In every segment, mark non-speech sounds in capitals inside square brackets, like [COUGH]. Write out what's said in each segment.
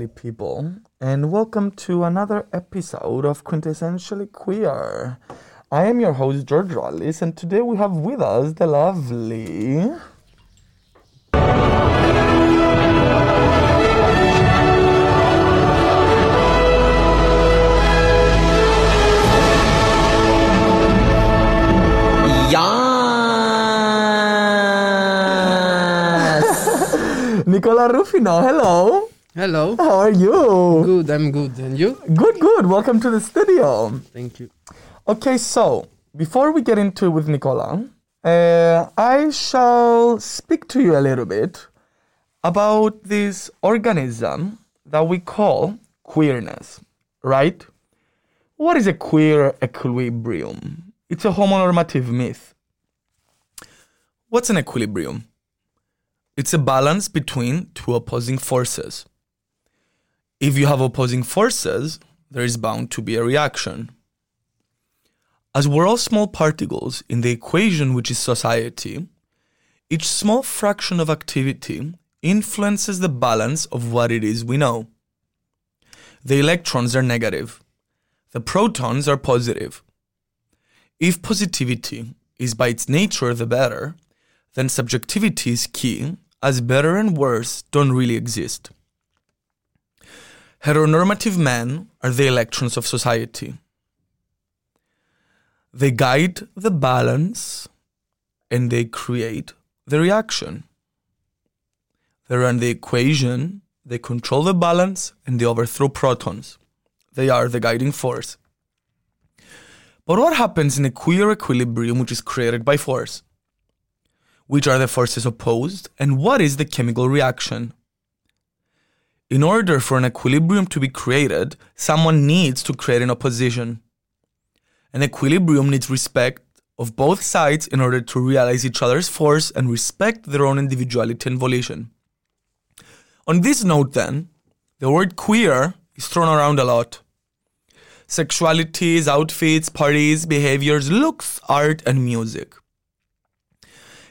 Lovely people, and welcome to another episode of Quintessentially Queer. I am your host, George Rollis, and today we have with us the lovely. [LAUGHS] Nicola Rufino. Hello. Hello. How are you? Good. I'm good. And you? Good, good. Welcome to the studio. Thank you. Okay, so before we get into it with Nicola, uh, I shall speak to you a little bit about this organism that we call queerness, right? What is a queer equilibrium? It's a homonormative myth. What's an equilibrium? It's a balance between two opposing forces. If you have opposing forces, there is bound to be a reaction. As we're all small particles in the equation which is society, each small fraction of activity influences the balance of what it is we know. The electrons are negative, the protons are positive. If positivity is by its nature the better, then subjectivity is key, as better and worse don't really exist. Heteronormative men are the electrons of society. They guide the balance and they create the reaction. They run the equation, they control the balance, and they overthrow protons. They are the guiding force. But what happens in a queer equilibrium which is created by force? Which are the forces opposed, and what is the chemical reaction? In order for an equilibrium to be created, someone needs to create an opposition. An equilibrium needs respect of both sides in order to realize each other's force and respect their own individuality and volition. On this note, then, the word queer is thrown around a lot. Sexualities, outfits, parties, behaviors, looks, art, and music.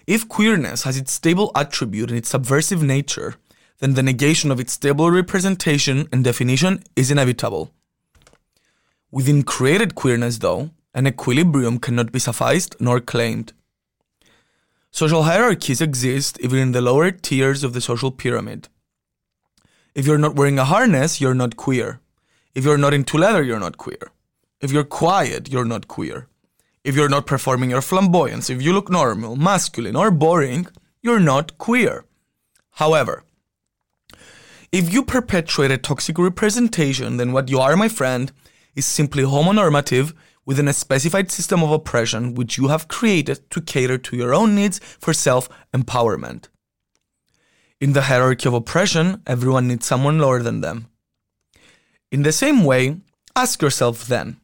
If queerness has its stable attribute and its subversive nature, then the negation of its stable representation and definition is inevitable. Within created queerness, though, an equilibrium cannot be sufficed nor claimed. Social hierarchies exist even in the lower tiers of the social pyramid. If you're not wearing a harness, you're not queer. If you're not into leather, you're not queer. If you're quiet, you're not queer. If you're not performing your flamboyance, if you look normal, masculine, or boring, you're not queer. However, if you perpetuate a toxic representation, then what you are, my friend, is simply homonormative within a specified system of oppression which you have created to cater to your own needs for self empowerment. In the hierarchy of oppression, everyone needs someone lower than them. In the same way, ask yourself then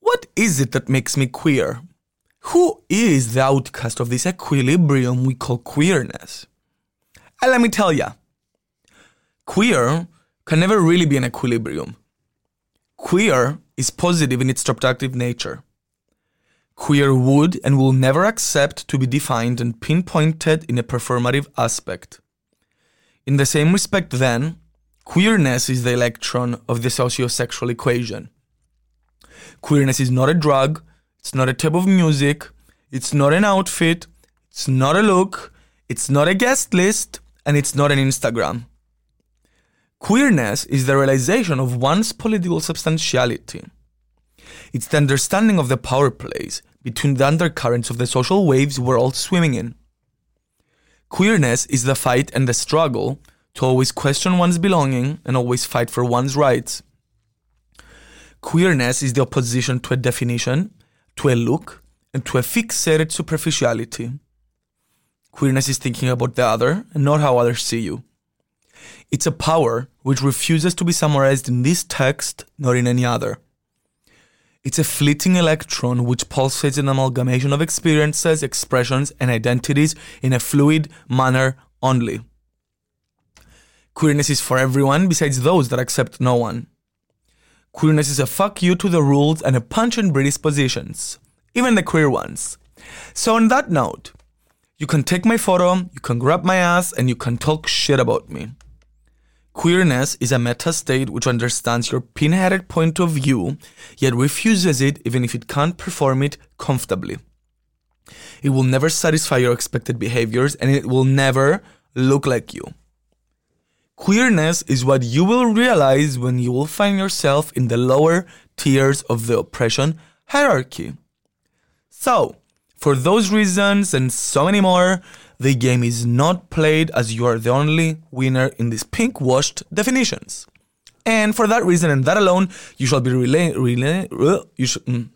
what is it that makes me queer? Who is the outcast of this equilibrium we call queerness? And let me tell ya, queer can never really be an equilibrium. Queer is positive in its subtractive nature. Queer would and will never accept to be defined and pinpointed in a performative aspect. In the same respect, then, queerness is the electron of the sociosexual equation. Queerness is not a drug, it's not a type of music, it's not an outfit, it's not a look, it's not a guest list, and it's not an Instagram. Queerness is the realization of one's political substantiality. It's the understanding of the power plays between the undercurrents of the social waves we're all swimming in. Queerness is the fight and the struggle to always question one's belonging and always fight for one's rights. Queerness is the opposition to a definition, to a look, and to a fixated superficiality. Queerness is thinking about the other and not how others see you. It's a power which refuses to be summarized in this text nor in any other. It's a fleeting electron which pulsates an amalgamation of experiences, expressions, and identities in a fluid manner only. Queerness is for everyone besides those that accept no one. Queerness is a fuck you to the rules and a punch in British positions, even the queer ones. So, on that note, you can take my photo, you can grab my ass, and you can talk shit about me. Queerness is a meta state which understands your pinheaded point of view, yet refuses it even if it can't perform it comfortably. It will never satisfy your expected behaviors and it will never look like you. Queerness is what you will realize when you will find yourself in the lower tiers of the oppression hierarchy. So, for those reasons and so many more, the game is not played as you are the only winner in these pink washed definitions. And for that reason and that alone, you shall be relay, relay uh, you should, mm.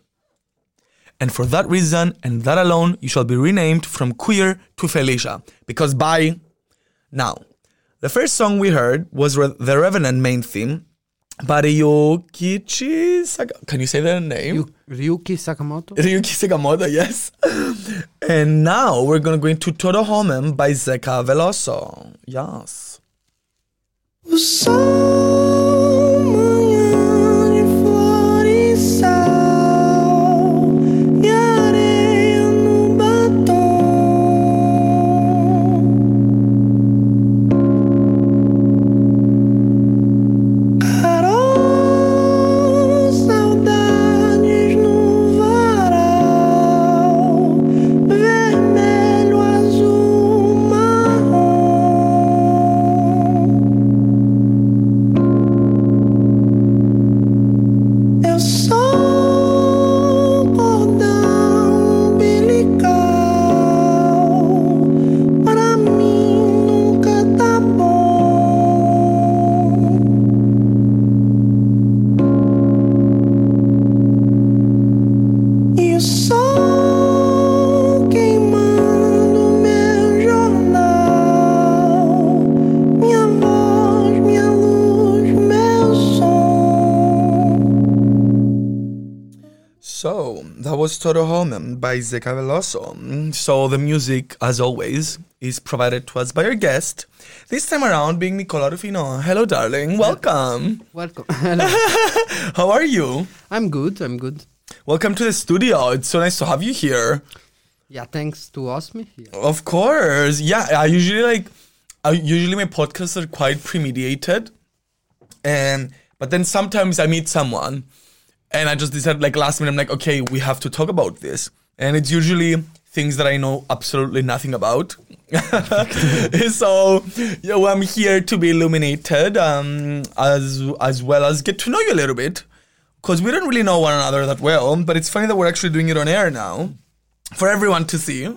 and for that reason and that alone, you shall be renamed from queer to Felicia. Because by now, the first song we heard was Re- the Revenant main theme, Ryukichi Saka- Can you say their name? Yu- Ryuki Sakamoto. Ryuki Sakamoto, yes. [LAUGHS] and now we're gonna go into Todo Homem by Zeca Veloso. Yes. Homem by Zeca Veloso. Um, so the music, as always, is provided to us by our guest. This time around, being Nicola Rufino. Hello, darling. Welcome. Welcome. Hello. [LAUGHS] How are you? I'm good. I'm good. Welcome to the studio. It's so nice to have you here. Yeah, thanks to host me here. Of course. Yeah, I usually like I usually my podcasts are quite premeditated. And but then sometimes I meet someone and I just decide like last minute I'm like, okay, we have to talk about this. And it's usually things that I know absolutely nothing about. [LAUGHS] so I'm here to be illuminated, um, as as well as get to know you a little bit. Because we don't really know one another that well, but it's funny that we're actually doing it on air now for everyone to see.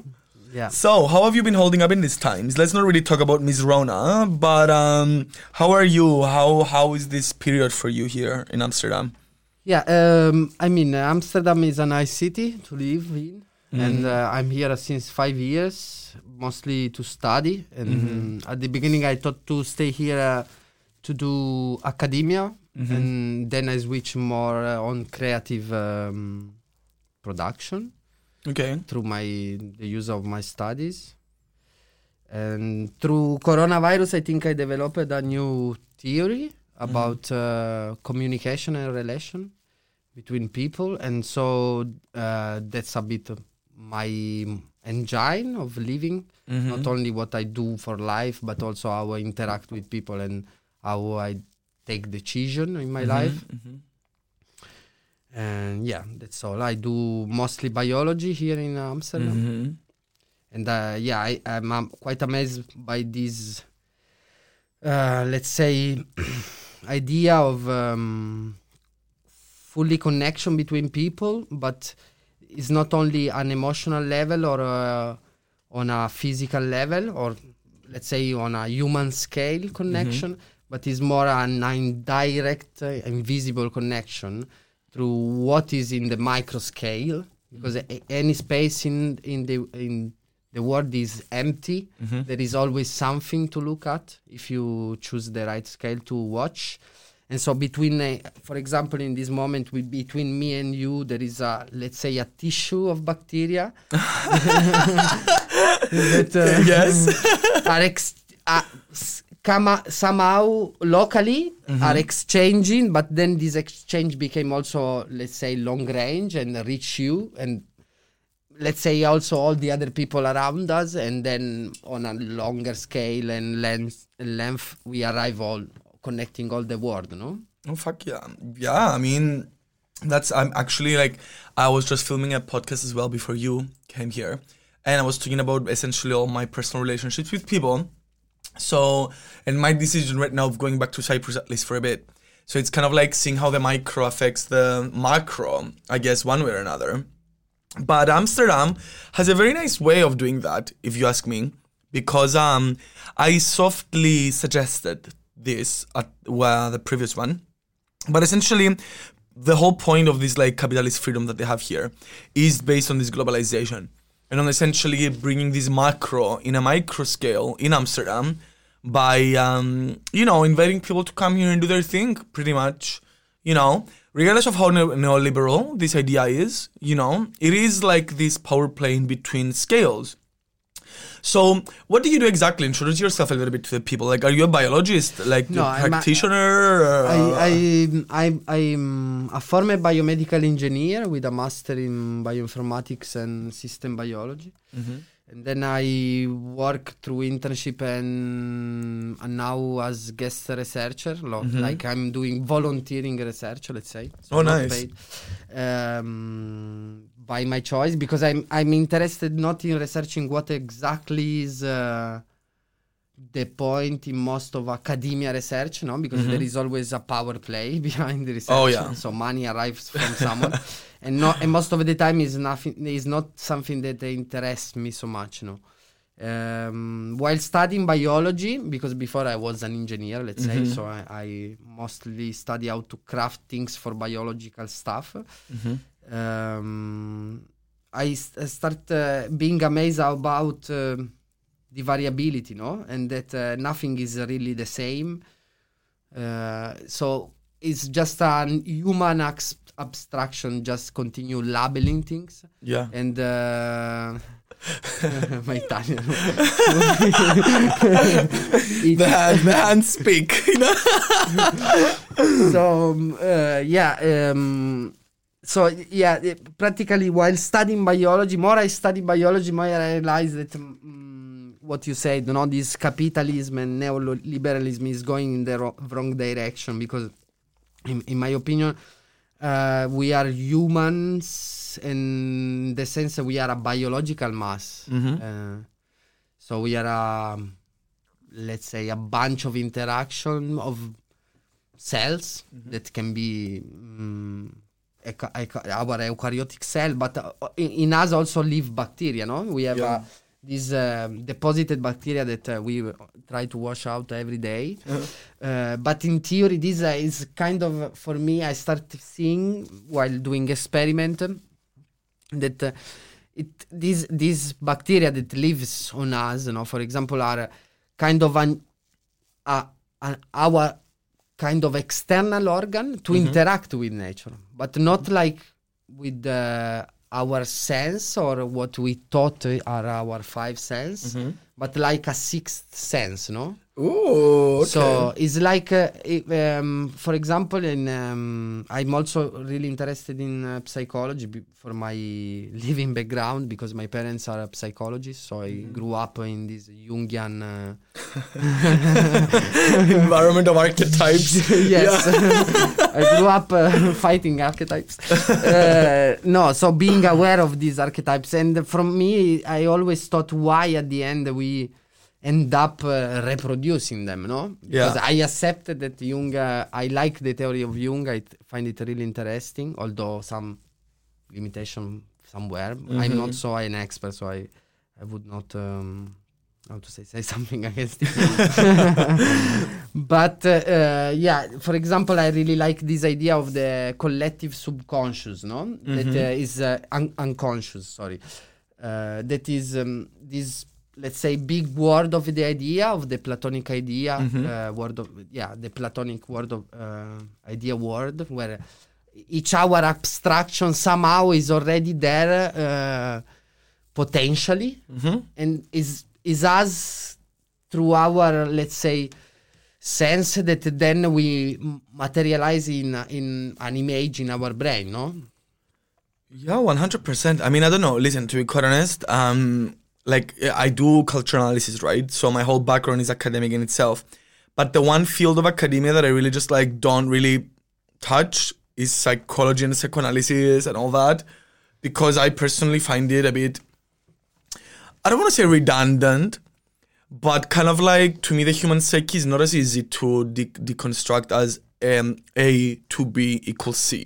Yeah. So, how have you been holding up in these times? Let's not really talk about Miss Rona, but um, how are you? How how is this period for you here in Amsterdam? Yeah. Um, I mean, uh, Amsterdam is a nice city to live in, and uh, I'm here since five years, mostly to study. And at the beginning, I thought to stay here uh, to do academia, and then I switched more uh, on creative um, production. Okay. through my the use of my studies and through coronavirus i think i developed a new theory about uh, communication and relation between people. And so uh, that's a bit my engine of living. Not only what i do for life but also how i interact with people and how i take decision in my life. And yeah that's all. I do mostly biology here in amsterdam. Mm-hmm. and uh, yeah I, i'm um, quite amazed by this uh, let's say [CLEARS THROAT] idea of um, fully connection between people but it's not only an emotional level or uh, on a physical level or let's say on a human scale connection but it's more an indirect uh, invisible connection through what is in the micro scale because a- any space in in the in the world is empty. There is always something to look at if you choose the right scale to watch. And so between uh, for example in this moment with between me and you there is a let's say a tissue of bacteria. [LAUGHS] That uh, Yes. [LAUGHS] are ex- uh, s- come somehow locally are exchanging but then this exchange became also let's say long range and reach you and let's say also all the other people around us and then on a longer scale and length length we arrive all connecting all the world, no? Oh fuck yeah, yeah. I mean, that's I'm actually like I was just filming a podcast as well before you came here, and I was talking about essentially all my personal relationships with people. So, and my decision right now of going back to Cyprus at least for a bit. So it's kind of like seeing how the micro affects the macro, I guess, one way or another. But Amsterdam has a very nice way of doing that, if you ask me, because um, I softly suggested this at well, the previous one. But essentially, the whole point of this like capitalist freedom that they have here is based on this globalization and on essentially bringing this macro in a micro scale in Amsterdam by um, you know inviting people to come here and do their thing pretty much you know regardless of how neo- neoliberal this idea is you know it is like this power play in between scales. So what do you do exactly? Introduce yourself a little bit to the people. Like are you a biologist? Like No, a a- practitioner? Or, I, I, I, I'm a former biomedical engineer with a master in bioinformatics and system biology. Mhm. And then I work through internship and, and now as guest researcher, lo- Mhm. like I'm doing volunteering research, let's say. Oh, nice. paid, um, by my choice because I'm I'm interested not in researching what exactly is uh, the point in most of academia research, no, because Mhm. there is always a power play [LAUGHS] behind the research. Oh, yeah. So money arrives from someone, [LAUGHS] and not and most of the time is nothing is not something that interests me so much, no. Um, while studying biology, because before I was an engineer, let's say, Mhm. so I, I mostly study how to craft things for biological stuff. Mhm. Um, I, s- I start uh, being amazed about um the variability, no, and that uh, nothing is really the same. Uh, so it's just an human abstraction, just continue labeling things yeah and. Uh, [LAUGHS] my Italian. It- [LAUGHS] the hand, the hand speak you know [LAUGHS] so um, uh, yeah um, so yeah it- practically while studying biology more i study biology more i realize that um, what you said you know this capitalism and neoliberalism is going in the ro- wrong direction because in, in my opinion uh, we are humans in the sense that we are a biological mass Mhm. uh, so we are a let's say a bunch of interaction of cells that can be eca- eca- our eukaryotic cell, but uh, in, in us also live bacteria. No, we have Yeah. uh, these um deposited bacteria that uh, we try to wash out every day. Uh, but in theory, this uh, is kind of for me. I start seeing while doing experiment that uh, it these these bacteria that lives on us, you know, for example, are kind of an, a, an our kind of external organ to interact with nature, but not like with uh, our sense or what we thought are our five sense, mm-hmm. but like a sixth sense, no? Ooh, okay. So it's like, uh, it, um, for example, in um, I'm also really interested in uh, psychology be- for my [LAUGHS] living background because my parents are psychologists. So I grew up in this Jungian. Uh, [LAUGHS] environment of archetypes. [LAUGHS] yes, I grew up uh, fighting archetypes. Uh, no, so being aware of these archetypes, and from me, I always thought why at the end we end up uh, reproducing them, no? Yeah. Because I accepted that Jung. Uh, I like the theory of Jung. I t- find it really interesting, although some limitation somewhere. I'm not so an expert, so I, I would not. Um, how to say say [LAUGHS] something against it [LAUGHS] but uh, uh, yeah for example i really like this idea of the collective subconscious no that uh, is uh, un- unconscious sorry uh, that is um, this let's say big word of the idea of the platonic idea uh, word of yeah the platonic word of uh, idea word where each our abstraction somehow is already there uh, potentially and is is us through our let's say sense that then we materialize in in an image in our brain no Yeah, one hundred percent. I mean, I don't know. Listen, to be quite honest, um, like I do culture analysis, right? So my whole background is academic in itself. But the one field of academia that I really just like don't really touch is psychology and psychoanalysis and all that because I personally find it a bit I don't want to say redundant, but kind of like to me the human psyche is not as easy to de- deconstruct as um, A to B equals C.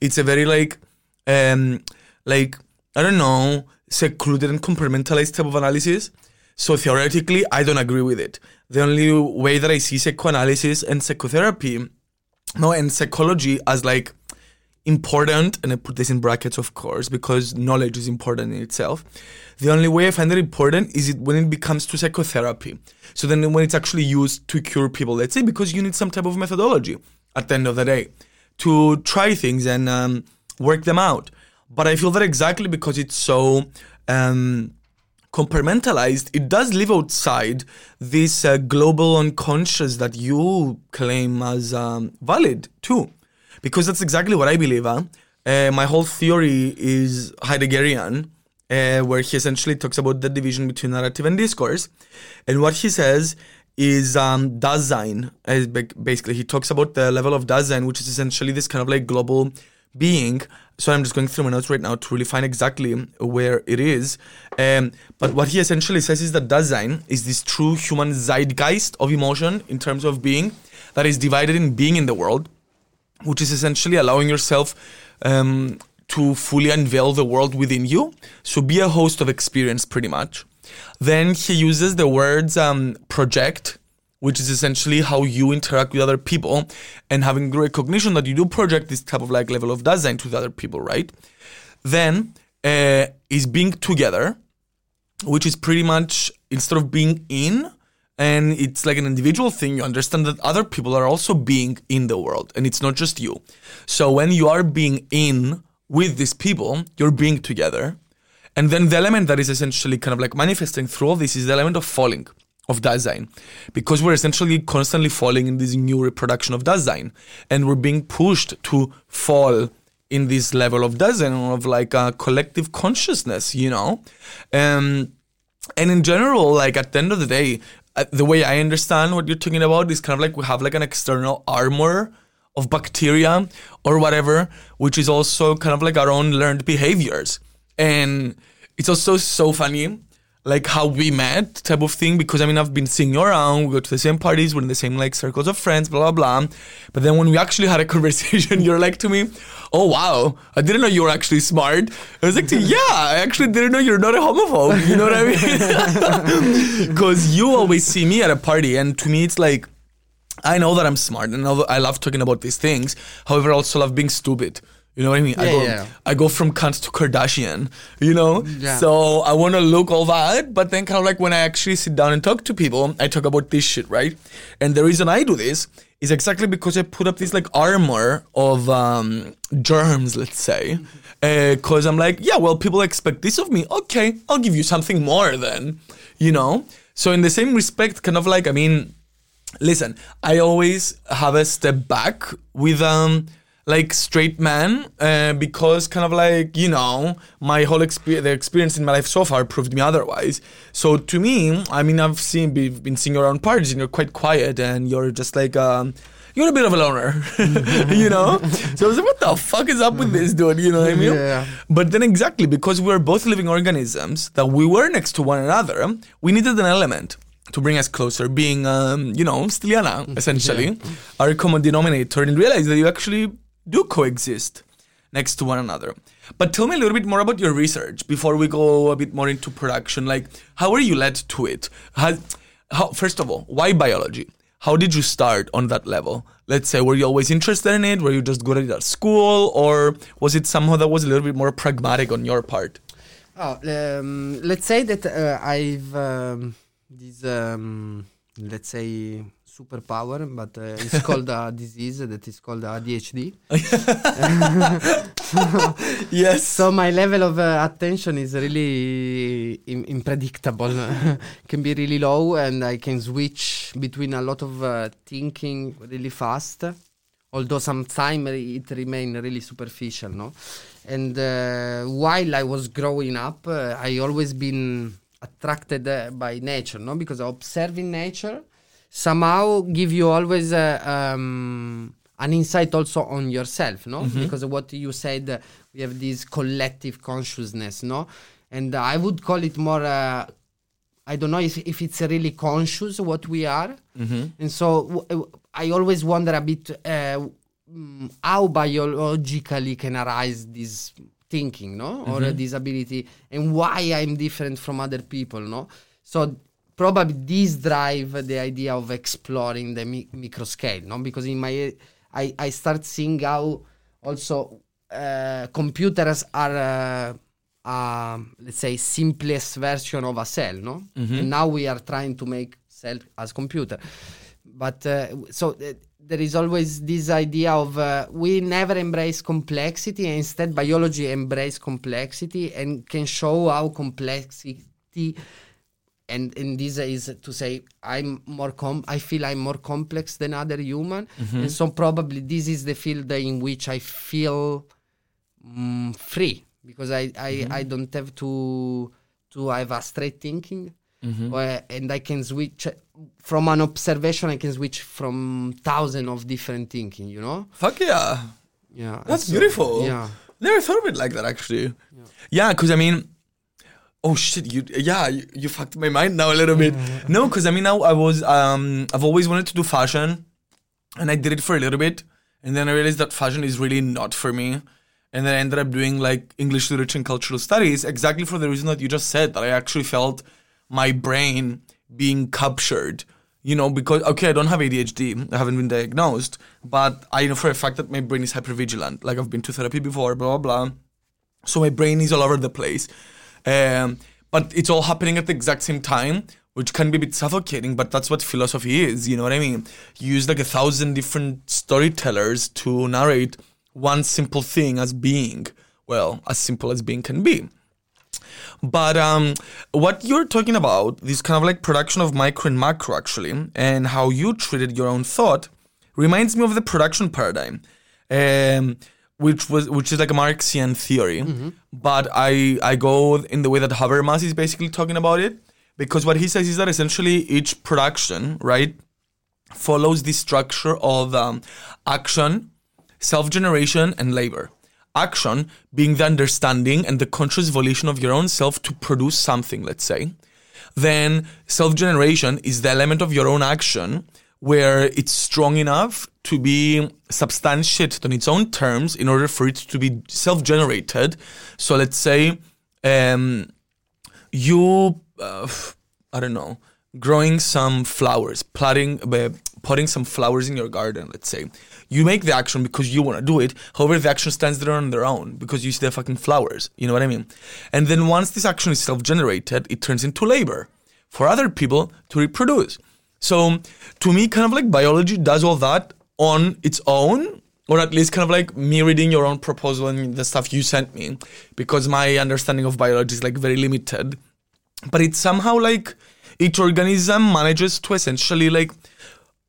It's a very like um like I don't know secluded and compartmentalized type of analysis. So theoretically, I don't agree with it. The only way that I see psychoanalysis and psychotherapy, no, and psychology as like important, and I put this in brackets, of course, because knowledge is important in itself. The only way I find it important is it when it becomes to psychotherapy. So then when it's actually used to cure people, let's say, because you need some type of methodology at the end of the day to try things and um, work them out. But I feel that exactly because it's so um, compartmentalized, it does live outside this uh, global unconscious that you claim as um, valid too. Because that's exactly what I believe. Huh? Uh, my whole theory is Heideggerian, uh, where he essentially talks about the division between narrative and discourse. And what he says is um, Dasein. Basically, he talks about the level of Dasein, which is essentially this kind of like global being. So I'm just going through my notes right now to really find exactly where it is. Um, but what he essentially says is that Dasein is this true human zeitgeist of emotion in terms of being that is divided in being in the world, which is essentially allowing yourself um, to fully unveil the world within you. So be a host of experience, pretty much. Then he uses the words um, project, which is essentially how you interact with other people and having the recognition that you do project this type of like level of Dasein to the other people, right? Then uh, is being together, which is pretty much instead of being in and it's like an individual thing you understand that other people are also being in the world and it's not just you. So when you are being in with these people you're being together. And then the element that is essentially kind of like manifesting through all this is the element of falling of Dasein. Because we're essentially constantly falling in this new reproduction of Dasein. And we're being pushed to fall in this level of Dasein, of like a collective consciousness, you know? Um, and in general, like at the end of the day, uh, the way I understand what you're talking about is kind of like we have like an external armor of bacteria or whatever, which is also kind of like our own learned behaviors. And it's also so funny, like how we met type of thing, because I mean, I've been seeing you around, we go to the same parties, we're in the same like circles of friends, blah, blah, blah. But then when we actually had a [LAUGHS] conversation, you're like to me, oh, wow, I didn't know you were actually smart. I was like, you, [LAUGHS] yeah, I actually didn't know you're not a homophobe. You know what I mean? [LAUGHS] Because you always see me at a party, and to me, it's like, I know that I'm smart and I love talking about these things. However, I also love being stupid. You know what I mean? I Yeah, go yeah. I go from cunt to Kardashian, you know? Yeah. So I wanna look all that, but then kind of like when I actually sit down and talk to people, I talk about this shit, right? And the reason I do this is exactly because I put up this like armor of um, germs, let's say. Because I'm like, yeah, well, people expect this of me. Okay, I'll give you something more then, you know? So in the same respect, kind of like, I mean, listen i always have a step back with um like straight man uh, because kind of like you know my whole experience the experience in my life so far proved me otherwise so to me i mean i've seen be- been seeing you around parties and you're quite quiet and you're just like um you're a bit of a loner, [LAUGHS] you know? So I was like, what the fuck is up with this dude? You know what I mean? Yeah. But then exactly because we're both living organisms that we were next to one another, we needed an element to bring us closer, being um, you know, Stiliana, essentially, our common denominator, and realize that you actually do coexist next to one another. But tell me a little bit more about your research before we go a bit more into production. Like, how were you led to it? How, how, first of all, why biology? How did you start on that level? Let's say, were you always interested in it? Were you just good at it at school? Or was it somehow that was a little bit more pragmatic on your part? Oh, um, let's say that uh, I've um, this um, let's say superpower, but uh, it's called a disease that is [LAUGHS] called ADHD. Yes. So my level of uh, attention is really Im- unpredictable. [LAUGHS] can be really low, and I can switch between a lot of uh, thinking really fast. Although sometimes it remain really superficial, no. And uh, while I was growing up, I always been attracted by nature, no, because I observing nature, somehow give you always uh, um, an insight also on yourself, no? Because what you said, uh, we have this collective consciousness, no? And I would call it more. Uh, I don't know if, if it's really conscious what we are, and so w- I always wonder a bit uh, mm, how biologically can arise this thinking, no, or uh, this ability, and why I'm different from other people, no. So probably this drive the idea of exploring the mi- micro scale, no, because in my I I start seeing how also uh, computers are. Uh, uh, let's say simplest version of a cell no? And now we are trying to make cell as computer. But uh, so uh, there is always this idea of uh, we never embrace complexity and instead biology embrace complexity and can show how complexity and and this is to say i'm more com i feel i'm more complex than other human. Mm-hmm. And so probably this is the field in which i feel mm, free. Because I, I, mm-hmm. I don't have to to have a straight thinking. Mm-hmm. Or- and I can switch from an observation I can switch from thousand of different thinking you know? Fuck yeah. yeah That's so- beautiful. yeah. Never thought of it like that actually. Yeah, because I mean, oh shit, you yeah, you, you fucked my mind now a little bit. No, because I mean, now I was um, I've always wanted to do fashion, and I did it for a little bit, and then I realized that fashion is really not for me. And then I ended up doing like English literature and cultural studies exactly for the reason that you just said that I actually felt my brain being captured. You know, because okay, I don't have ADHD, I haven't been diagnosed, but I know for a fact that my brain is hypervigilant. Like I've been to therapy before, blah blah blah. So my brain is all over the place. Um, but it's all happening at the exact same time, which can be a bit suffocating, but that's what philosophy is, you know what I mean? You use like a thousand different storytellers to narrate one simple thing as being, well, as simple as being can be. But um, what you're talking about, this kind of like production of micro and macro actually, and how you treated your own thought, reminds me of the production paradigm, um, which was which is like a Marxian theory. But I I go in the way that Habermas is basically talking about it, because what he says is that essentially each production, right, follows the structure of um, action, self generation, and labor. Action being the understanding and the conscious volition of your own self to produce something, let's say. Then self generation is the element of your own action where it's strong enough to be substantiated on its own terms in order for it to be self generated. So let's say um, you uh, I don't know, growing some flowers, planting, uh, putting some flowers in your garden, let's say. You make the action because you want to do it. However, the action stands there on their own because you see the fucking flowers. You know what I mean? And then once this action is self-generated, it turns into labor for other people to reproduce. So to me, kind of like biology does all that on its own, or at least kind of like me reading your own proposal and the stuff you sent me, because my understanding of biology is like very limited. But it's somehow like each organism manages to essentially like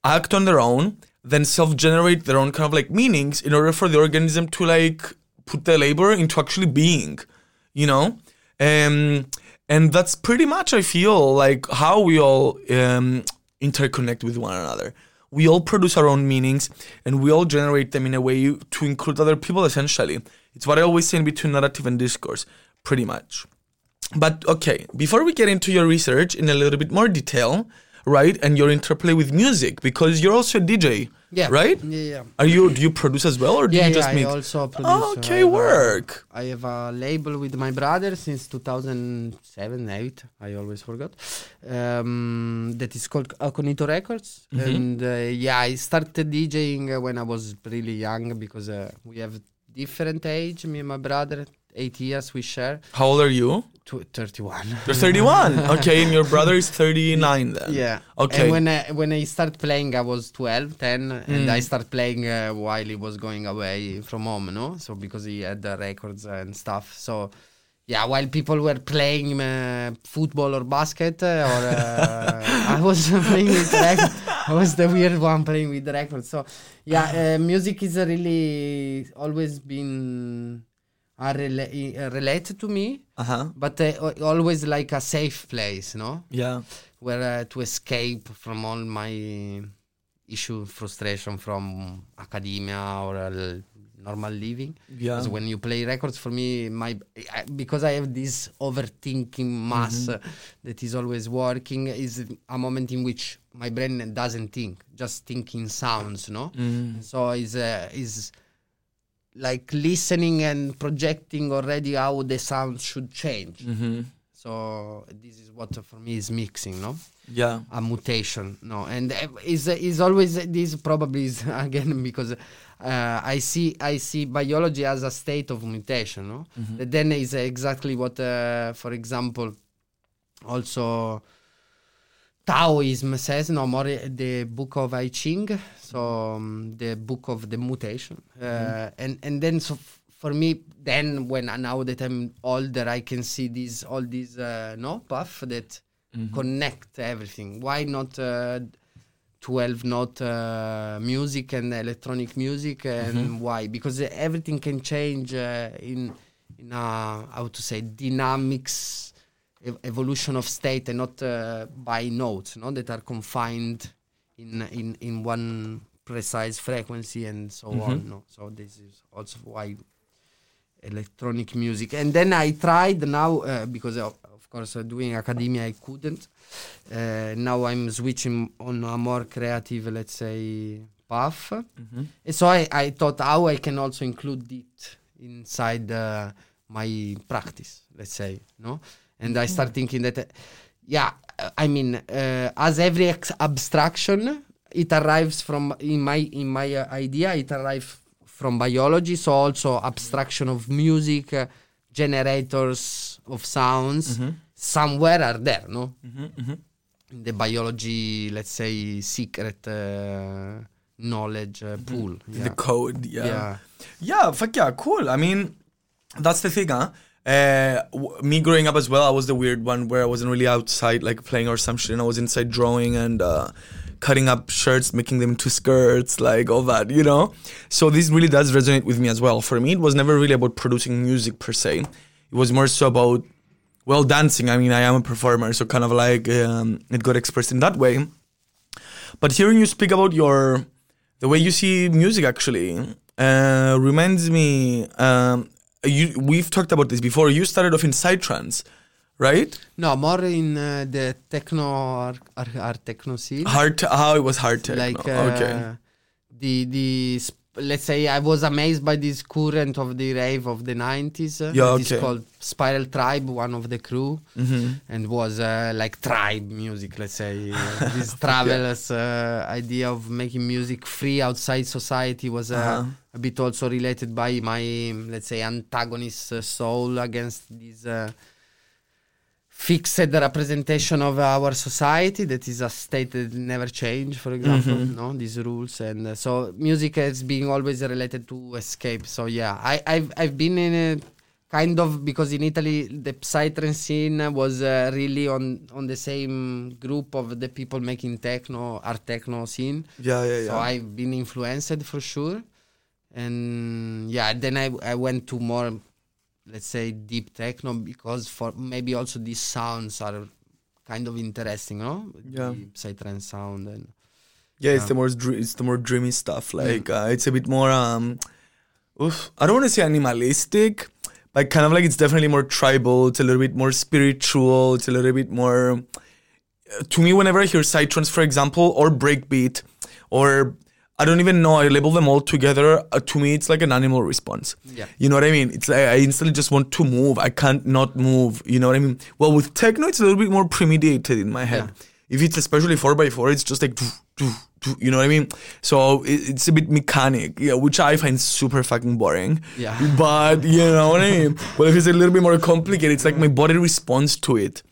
act on their own then self-generate their own kind of like meanings in order for the organism to like put their labor into actually being you know? Um and that's pretty much i feel like how we all um interconnect with one another. We all produce our own meanings and we all generate them in a way to include other people essentially. It's what i always say in between narrative and discourse pretty much. But okay, before we get into your research in a little bit more detail, right, and your interplay with music, because you're also a DJ, yeah right? yeah yeah Are you do you produce as well, or do yeah, you just yeah, I also produce. uh, okay, work. I have a label with my brother since 2007, 8. I always forgot. Um, that is called Aconito Records. Mhm. And uh, yeah, I started DJing uh, when I was really young because uh, we have different age. Me and my brother, eight years we share. How old are you? Tw 31. You're 31. [LAUGHS] okay, and your brother is 39 then. Yeah. Okay. And when I, when I started playing, I was 12, 10, and Mm. I started playing uh, while he was going away from home, no? So because he had the records and stuff. So yeah, while people were playing uh, football or basket, uh, or uh, [LAUGHS] I was [LAUGHS] playing with records. I was the weird one playing with the records. So yeah, uh, music is really always been a rela- uh, related to me, Uh huh. but uh, always like a safe place, no? Yeah. where uh, to escape from all my issue, frustration from academia or uh, normal living. Yeah. Because when you play records, for me, my because I have this overthinking mass uh, that is always working, is a moment in which my brain doesn't think, just thinking sounds, no. So is uh, is like listening and projecting already how the sound should change. Mm-hmm. So this is what uh, for me is mixing, no Yeah. a mutation no and uh, is is always this probably is [LAUGHS] again because uh, i see i see biology as a state of mutation no That then is exactly what uh, for example also taoism says no more uh, the book of i ching so um, the book of the mutation. Uh, and and then so f- for me then when now that i'm older i can see these all these uh, no path that connect everything. Why not uh, 12 note uh, music and electronic music and why? Because everything can change uh, in in a how to say dynamics ev- evolution of state and not uh, by notes no that are confined in in in one precise frequency and so on no. So this is also why electronic music. And then i tried now uh, because of, of course uh, doing academia i couldn't. Uh, now i'm switching on a more creative let's say path. And so I, I thought how i can also include it inside uh, my practice let's say no and i start thinking that uh, yeah uh, i mean uh, as every ex- abstraction it arrives from in my in my uh, idea it arrives from biology so also abstraction of music uh, generators of sounds somewhere are there no in the biology let's say secret uh, knowledge uh, pool The code. Yeah. yeah Yeah, fuck yeah, cool. I mean, that's the thing, huh? Uh, w- me growing up as well, I was the weird one where I wasn't really outside like playing or some shit. And I was inside drawing and uh, cutting up shirts, making them into skirts, like all that, you know? So this really does resonate with me as well. For me, it was never really about producing music per se. It was more so about, well, dancing. I mean, I am a performer, so kind of like um, it got expressed in that way. But hearing you speak about your the way you see music actually uh, reminds me. Um, you we've talked about this before. You started off in psytrance, right? no more in uh, the techno art, techno scene Hard. How it was hard techno. like uh, okay. the the let's say I was amazed by this current of the rave of the 90s uh, Yeah, okay. called Spiral Tribe one of the crew Mm-hmm. and was uh, like tribe music let's say [LAUGHS] uh, this travelers uh, idea of making music free outside society was uh, Uh-huh. a bit also related by my let's say antagonist uh, soul against this uh, fixed the representation of our society that is a state that never change for example no these rules and uh, so music has been always related to escape so yeah i i've, I've been in a kind of because in italy the psytrance scene was uh, really on on the same group of the people making techno art techno scene Yeah, yeah, yeah. so I've been influenced for sure. And yeah, then I, I went to more, let's say, deep techno because for maybe also these sounds are kind of interesting, no? Yeah. The psytrance sound and Yeah, it's the more dr- it's the more dreamy stuff. Like uh, it's a bit more um, oof, I don't want to say animalistic, but kind of like it's definitely more tribal. It's a little bit more spiritual. It's a little bit more. uh, To me, whenever I hear psytrance, for example, or breakbeat, or I don't even know, I label them all together. Uh, to me, it's like an animal response. Yeah. You know what I mean? It's like I instantly just want to move. I can't not move. You know what I mean? Well, with techno, it's a little bit more premeditated in my head. Yeah. If it's especially four by four, it's just like, doo, doo, doo, you know what I mean? So it, it's a bit mechanic, yeah, which I find super fucking boring. Yeah. [LAUGHS] But you know what I mean? Well, if it's a little bit more complicated, it's like my body responds to it.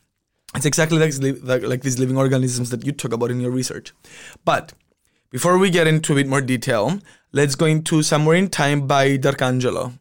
It's exactly like, like, like these living organisms that you talk about in your research. But before we get into a bit more detail, let's go into Somewhere in Time by D'Arcangelo.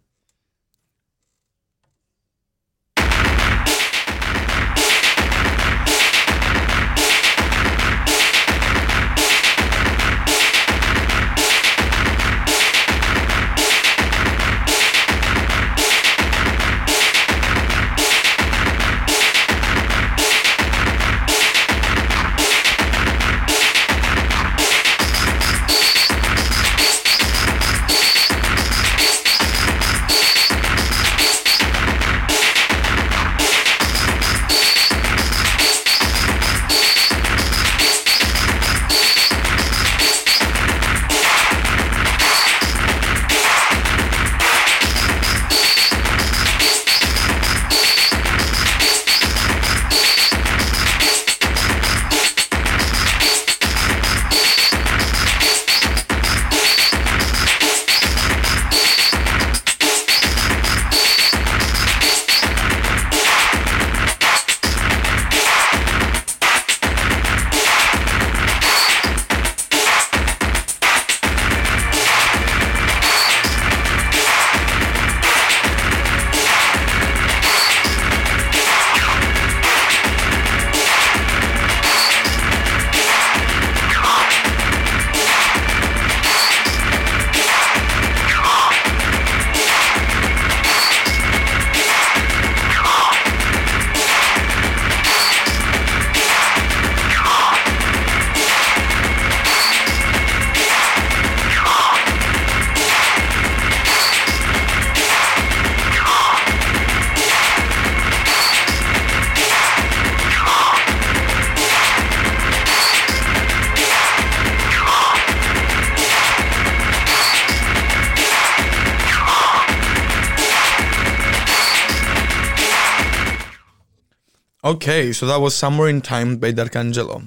Okay, so that was Somewhere in Time by D'Arcangelo.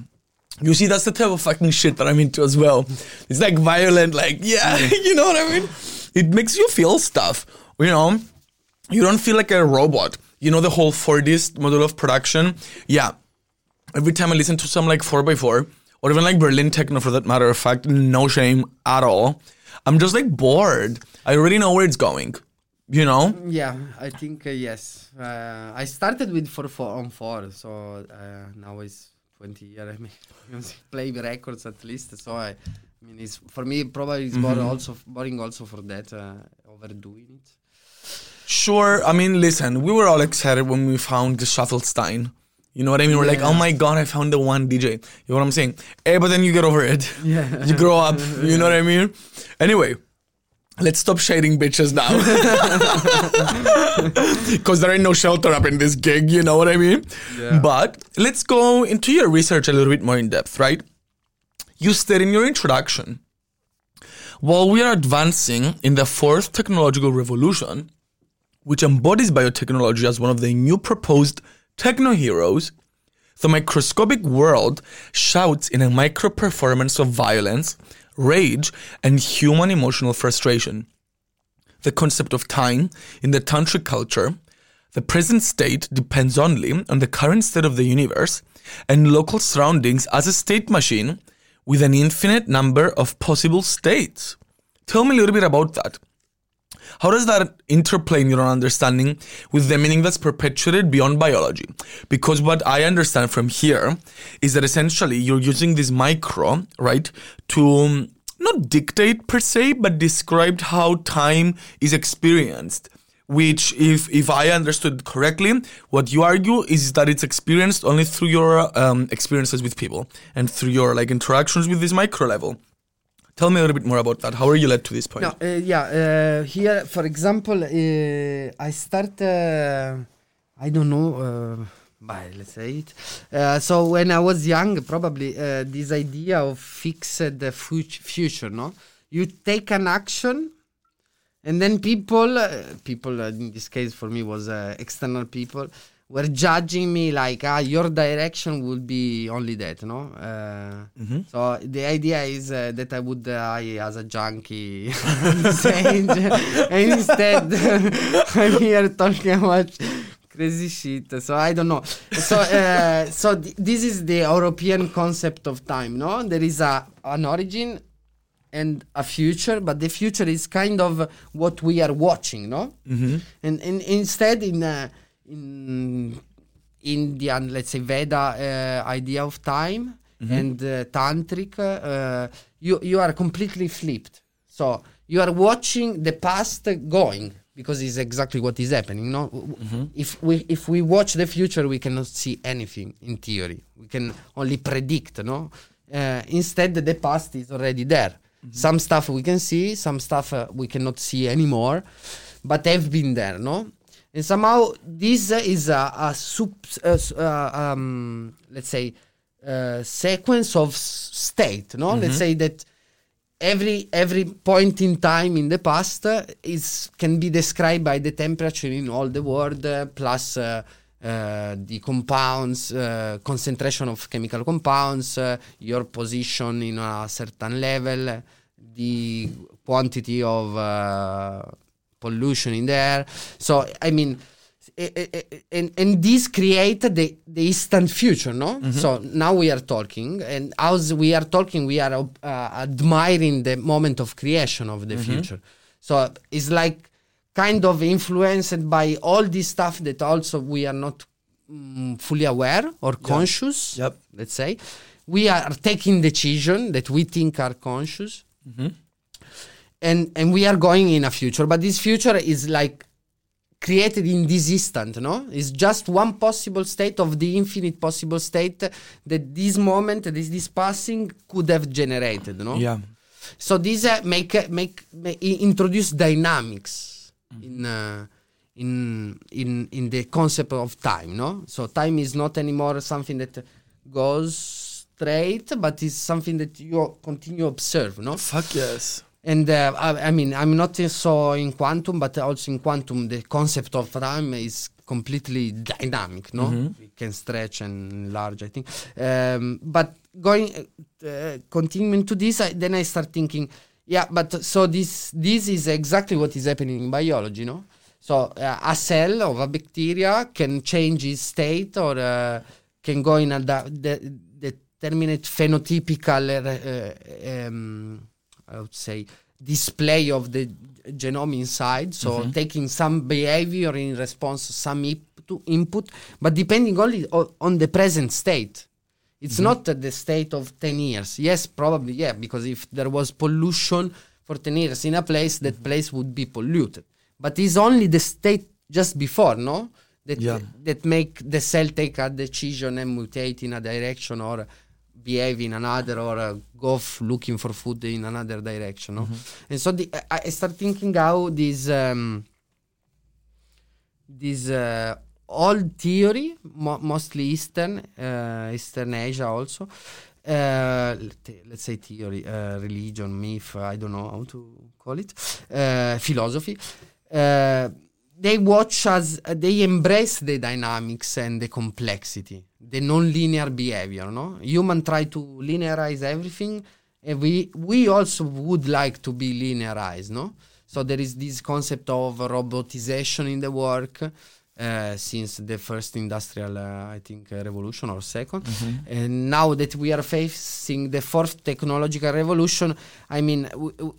You see, that's the type of fucking shit that I'm into as well. It's like violent, like, yeah, [LAUGHS] you know what I mean? It makes you feel stuff, you know? You don't feel like a robot. You know the whole Fordist model of production? Yeah. Every time I listen to some like 4x4, or even like Berlin techno for that matter of fact, no shame at all, I'm just like bored. I already know where it's going, you know? Yeah, I think uh, yes. Uh, I started with four four on four, so uh, now it's twenty years. [LAUGHS] I mean, play records at least. So I, I mean, it's for me probably it's boring also boring also for that uh, overdoing it. Sure. I mean, listen, we were all excited when we found the Shufflestein. You know what I mean? We're like, oh my god, I found the one DJ. You know what I'm saying? Eh, but then you get over it. Yeah. [LAUGHS] You grow up. You know what I mean? Anyway, let's stop shading bitches now. [LAUGHS] Because there ain't no shelter up in this gig. You know what I mean? Yeah. But let's go into your research a little bit more in depth, right? You said in your introduction, while we are advancing in the fourth technological revolution, which embodies biotechnology as one of the new proposed techno heroes, the microscopic world shouts in a micro performance of violence, rage, and human emotional frustration. The concept of time in the tantric culture, the present state depends only on the current state of the universe and local surroundings as a state machine with an infinite number of possible states. Tell me a little bit about that. How does that interplay in your understanding with the meaning that's perpetuated beyond biology? Because what I understand from here is that essentially you're using this micro, right, to um, not dictate per se, but describe how time is experienced. Which, if if I understood correctly, what you argue is that it's experienced only through your um, experiences with people and through your like interactions with this micro level. Tell me a little bit more about that. How are you led to this point? No, uh, yeah. Uh, here, for example, uh, I start. Uh, I don't know. Uh, by let's say it. Uh, so when I was young, probably this idea of fixed fut- future. No, you take an action, and then people, people in this case for me was external people, were judging me like, ah, your direction would be only that. No. Uh, so the idea is uh, that I would die as a junkie [LAUGHS] [LAUGHS] and instead [LAUGHS] I'm here talking about crazy shit. So I don't know. So uh, so th- this is the European concept of time. No, there is a an origin and a future, but the future is kind of what we are watching. No, Mm-hmm. and, and instead in uh, in Indian, let's say Veda uh, idea of time and uh, tantric, uh, you you are completely flipped. So you are watching the past going because it's exactly what is happening. No, w- if we if we watch the future, we cannot see anything in theory. We can only predict. No, uh, instead the past is already there. Some stuff we can see, some stuff uh, we cannot see anymore, but have been there. No, and somehow this is a, a sub, uh, uh, um, let's say, uh, sequence of state. No, let's say that every every point in time in the past uh, is can be described by the temperature in all the world uh, plus uh, uh, the compounds concentration of chemical compounds your position in a certain level the quantity of pollution in the air. So i mean and, and this create the, the instant future no? So now we are talking and as we are talking we are uh, admiring the moment of creation of the future. So it's like kind of influenced by all this stuff that also we are not mm, fully aware or conscious Yep. let's say. We are taking decision that we think are conscious and and we are going in a future but this future is like created in this instant no? It's just one possible state of the infinite possible state that this moment this this passing could have generated no? Yeah. so these uh, make uh, make, make introduce dynamics in uh, in in in the concept of time no? So time is not anymore something that goes straight but is something that you continue observe no? Fuck yes. And uh, I, I mean, I'm not so in quantum, but also in quantum, the concept of time is completely dynamic. No, Mm-hmm. we can stretch and enlarge. I think, um, but going uh, continuing to this, I, then I start thinking, yeah, but so this this is exactly what is happening in biology, no? So uh, a cell of a bacteria can change its state or uh, can go in a da- de- determinate phenotypical, uh, um, I would say, display of the genome inside. So taking some behavior in response to some ip- to input, but depending only o- on the present state. It's not uh, the state of 10 years. Yes, probably, yeah, because if there was pollution for 10 years in a place, that place would be polluted. But it's only the state just before, no? That, Yeah. that make the cell take a decision and mutate in a direction or behave in another or uh, go f- looking for food in another direction, no? And so the, I, I start thinking how this... Um, this uh, old theory, mo- mostly Eastern, uh, Eastern Asia also. Uh, let- let's say theory, uh, religion, myth, I don't know how to call it, uh, philosophy. They watch as uh, they embrace the dynamics and the complexity, the non-linear behavior. No, human try to linearize everything, and we we also would like to be linearized. No, so there is this concept of robotization in the work uh, since the first industrial, uh, I think, uh, revolution or 2nd And now that we are facing the fourth technological revolution, I mean, w- w-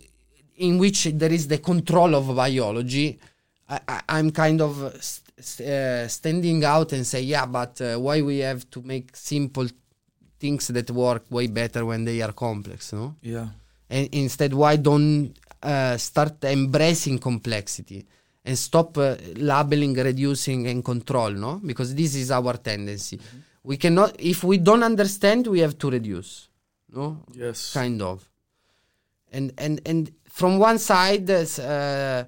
in which there is the control of biology, I, I, I'm kind of uh, st- st- standing out and say, yeah, but uh, why we have to make simple things that work way better when they are complex, no? Yeah. and instead why don't uh, start embracing complexity and stop uh, labeling reducing and control no because this is our tendency we cannot if we don't understand we have to reduce no Yes. kind of and and and from one side uh,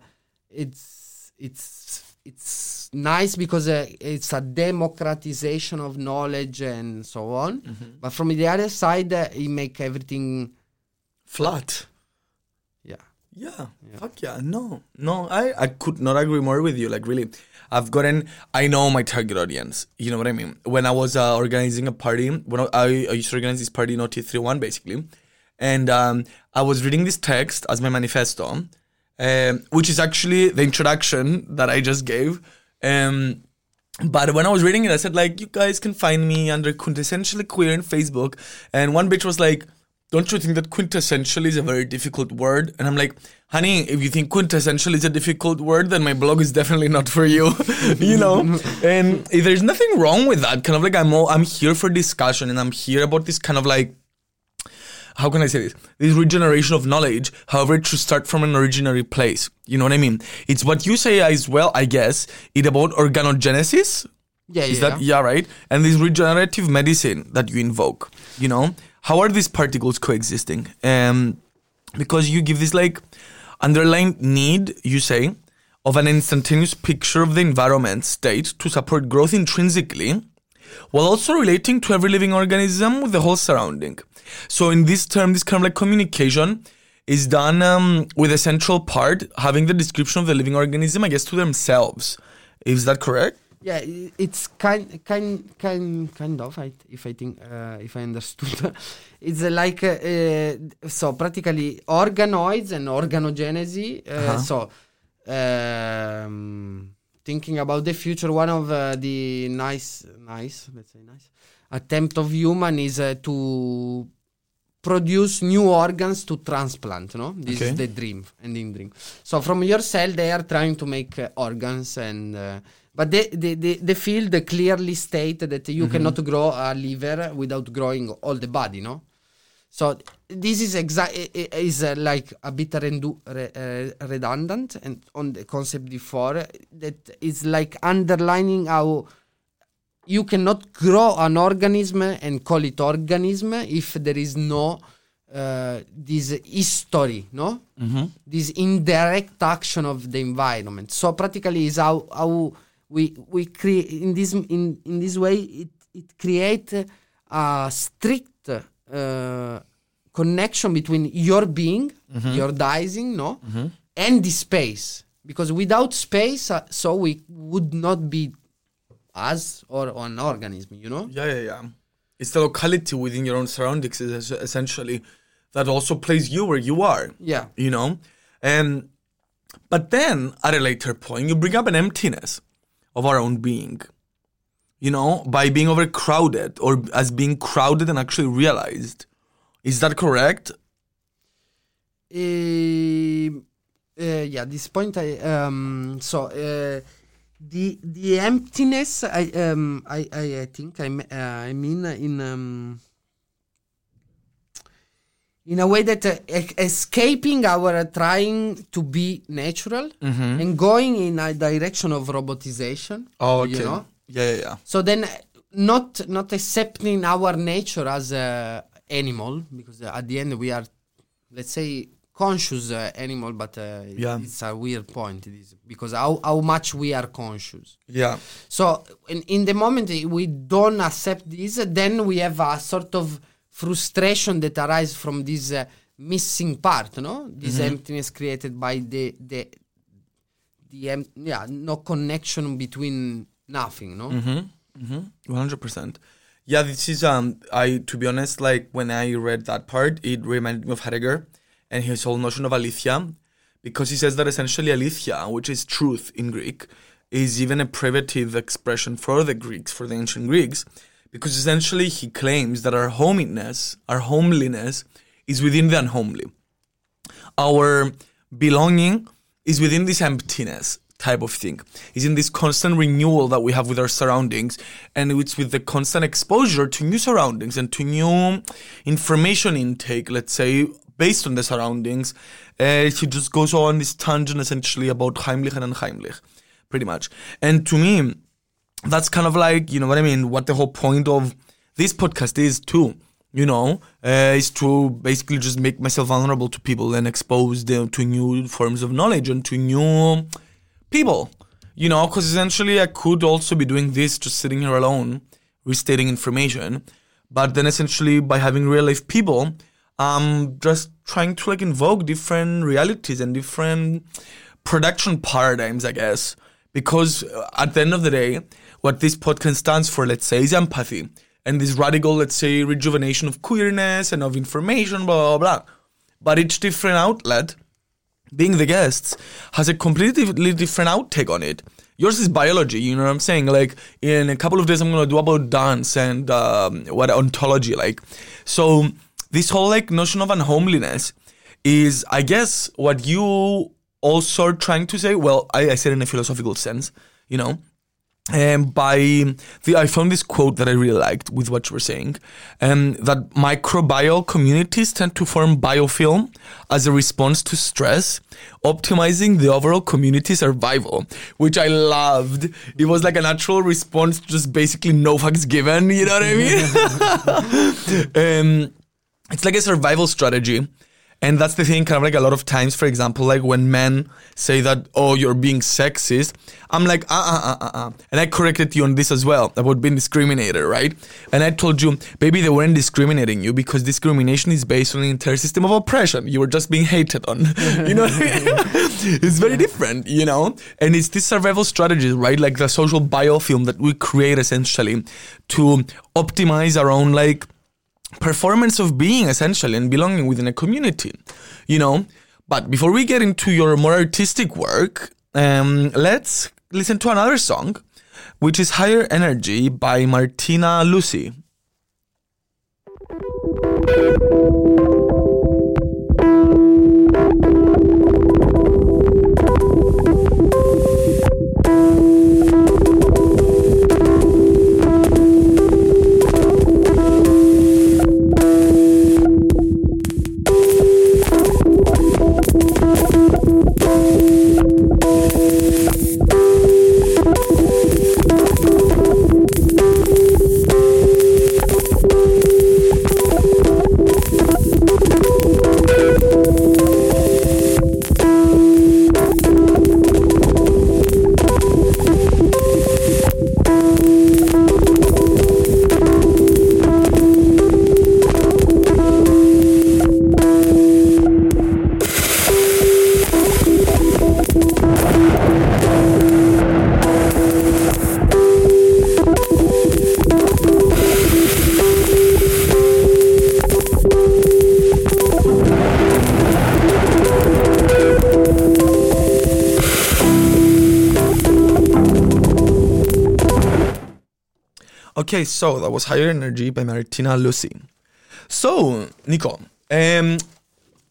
it's it's it's nice because uh, it's a democratization of knowledge and so on but from the other side uh, it make everything Flat. yeah Yeah, fuck yeah. No, no, I, I could not agree more with you. Like, really, I've gotten, I know my target audience. You know what I mean? When I was uh, organizing a party, when I, I used to organize this party in OT31, basically, and um, I was reading this text as my manifesto, um, which is actually the introduction that I just gave. Um, but when I was reading it, I said, like, you guys can find me under quintessentially queer in Facebook. And one bitch was like, don't you think that quintessential is a very difficult word? And I'm like, honey, if you think quintessential is a difficult word, then my blog is definitely not for you, [LAUGHS] you know? and there's nothing wrong with that. Kind of like I'm all, I'm here for discussion and I'm here about this kind of like, how can I say this? This regeneration of knowledge. However, it should start from an originary place. You know what I mean? It's what you say as well, I guess. It about organogenesis. yeah Is yeah that yeah right? And this regenerative medicine that you invoke, you know, how are these particles coexisting? Um, because you give this like underlying need, you say, of an instantaneous picture of the environment state to support growth intrinsically, while also relating to every living organism with the whole surrounding. So in this term, this kind of like communication is done um, with a central part having the description of the living organism, I guess, to themselves. Is that correct? yeah it's kind kind kind kind of I, if i think uh, if i understood [LAUGHS] it's like uh, uh, so practically organoids and organogenesis uh, Uh-huh. so um, thinking about the future one of uh, the nice nice let's say nice attempt of human is uh, to produce new organs to transplant no? This Okay. is the dream ending dream. So from your cell they are trying to make uh, organs and uh, but they, they, they, the field clearly state that you cannot grow a liver without growing all the body no so this is exact is uh, like a bit rendu- re- uh, redundant and on the concept before that is like underlining how you cannot grow an organism and call it organism if there is no uh, this history, no? This indirect action of the environment. So practically is how how we we create in this in in this way it it create a strict uh, connection between your being, your Dasein, no, and the space. Because without space, uh, so we would not be us or an organism. You know. Yeah, yeah, yeah. It's the locality within your own surroundings, is essentially, that also plays you where you are. Yeah. You know, and but then at a later point, you bring up an emptiness of our own being. You know, by being overcrowded or as being crowded and actually realized. Is that correct? Um, uh, yeah, this point I um so uh, the the emptiness I um I I, I think I uh, I mean in um in a way that uh, escaping our uh, trying to be natural and going in a direction of robotization. Oh, you know? Yeah, yeah, yeah. So then, not not accepting our nature as a animal because at the end we are, let's say, conscious uh, animal, but uh, Yeah. it's a weird point. It is because how how much we are conscious. Yeah. So in, in the moment we don't accept this, then we have a sort of frustration that arises from this uh, missing part, no? This emptiness created by the the the em- yeah no connection between nothing, no? One hundred percent. Yeah, this is um. I to be honest, like when I read that part, it reminded me of Heidegger and his whole notion of aletheia, because he says that essentially aletheia, which is truth in Greek, is even a privative expression for the Greeks, for the ancient Greeks, because essentially he claims that our hominess, our homeliness, is within the unhomely. our belonging is within this emptiness type of thing. Is in this constant renewal that we have with our surroundings, and it's with the constant exposure to new surroundings and to new information intake. Let's say based on the surroundings, uh, he just goes on this tangent essentially about Heimlich and Unheimlich, pretty much. And to me, that's kind of like you know what I mean. What the whole point of this podcast is too. You know, uh, is to basically just make myself vulnerable to people and expose them to new forms of knowledge and to new people. You know, because essentially I could also be doing this just sitting here alone, restating information, but then essentially by having real life people, I'm just trying to like invoke different realities and different production paradigms, I guess. Because uh, at the end of the day, what this podcast stands for, let's say, is empathy. And this radical, let's say, rejuvenation of queerness and of information, blah, blah, blah. But each different outlet, being the guests, has a completely different outtake on it. Yours is biology, you know what I'm saying? Like, in a couple of days, I'm to do about dance and um, what ontology, like. So, this whole, like, notion of unhomeliness is, I guess, what you also are trying to say. Well, I, I said in a philosophical sense, you know um, by the I found this quote that I really liked with what you were saying, um, that microbial communities tend to form biofilm as a response to stress, optimizing the overall community survival, which I loved. It was like a natural response just basically no fucks given. You know what I mean? [LAUGHS] um, it's like a survival strategy. And that's the thing, kind of like a lot of times, for example, like when men say that, oh, you're being sexist, I'm like, uh uh uh uh uh. And I corrected you on this as well, about being discriminated, right? And I told you, baby, they weren't discriminating you because discrimination is based on an entire system of oppression. You were just being hated on. [LAUGHS] you know what I mean? [LAUGHS] it's very different, you know? And it's this survival strategy, right? Like the social biofilm that we create essentially to optimize our own, like, performance of being essentially and belonging within a community, you know. But before we get into your more artistic work, um, let's listen to another song, which is Higher Energy by Martina Lucy. Okay, so that was Higher Energy by Martina Lucy. So, Nico, um,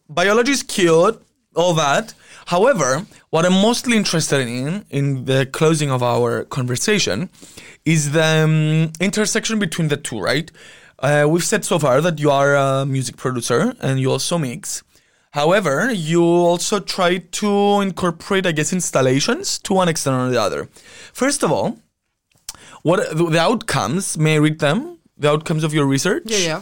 biology is cute, all that. However, what I'm mostly interested in, in the closing of our conversation, is the um, intersection between the two, right? Uh, we've said so far that you are a music producer and you also mix. However, you also try to incorporate, I guess, installations to one extent or the other. First of all, what the the outcomes? May I read them? The outcomes of your research? Yeah, yeah.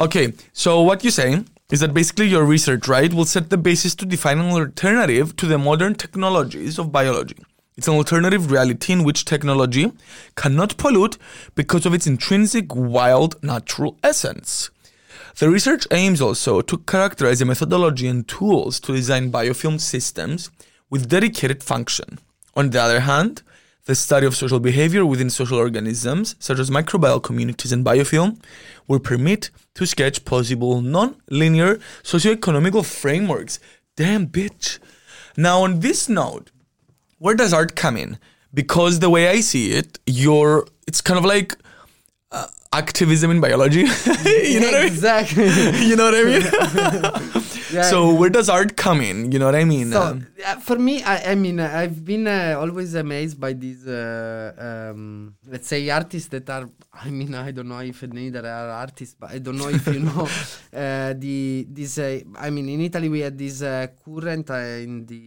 Okay, so what you say is that basically your research, right, will set the basis to define an alternative to the modern technologies of biology. It's an alternative reality in which technology cannot pollute because of its intrinsic wild natural essence. The research aims also to characterize a methodology and tools to design biofilm systems with dedicated function. On the other hand, the study of social behavior within social organisms, such as microbial communities and biofilm, will permit to sketch possible non-linear socio-economical frameworks. Damn, bitch. Now, on this note, where does art come in? Because the way I see it, you're it's kind of like uh, activism in biology. [LAUGHS] you know what I mean? exactly. [LAUGHS] You know what I mean? [LAUGHS] Yeah. so where does art come in? You know what I mean? So Um, uh, for me, I, I mean, uh, I've been uh, always amazed by these, uh, um, let's say, artists that are. I mean, I don't know if neither are artists, but I don't know if you know uh, the this. Uh, I mean, in Italy we had this uh, current uh, in the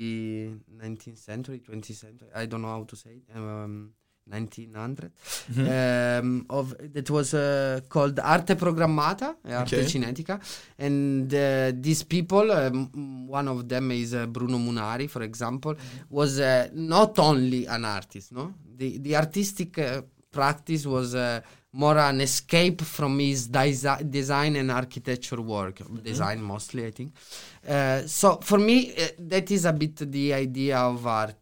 19th century, 20th century. I don't know how to say. It, um, 1900 um, of that was uh, called arte programmata arte Okay. cinetica. And uh, these people um, one of them is uh, Bruno Munari for example was uh, not only an artist no? The the artistic uh, practice was uh, more an escape from his desi- design and architecture work. Design mostly i think. So for me that is a bit the idea of art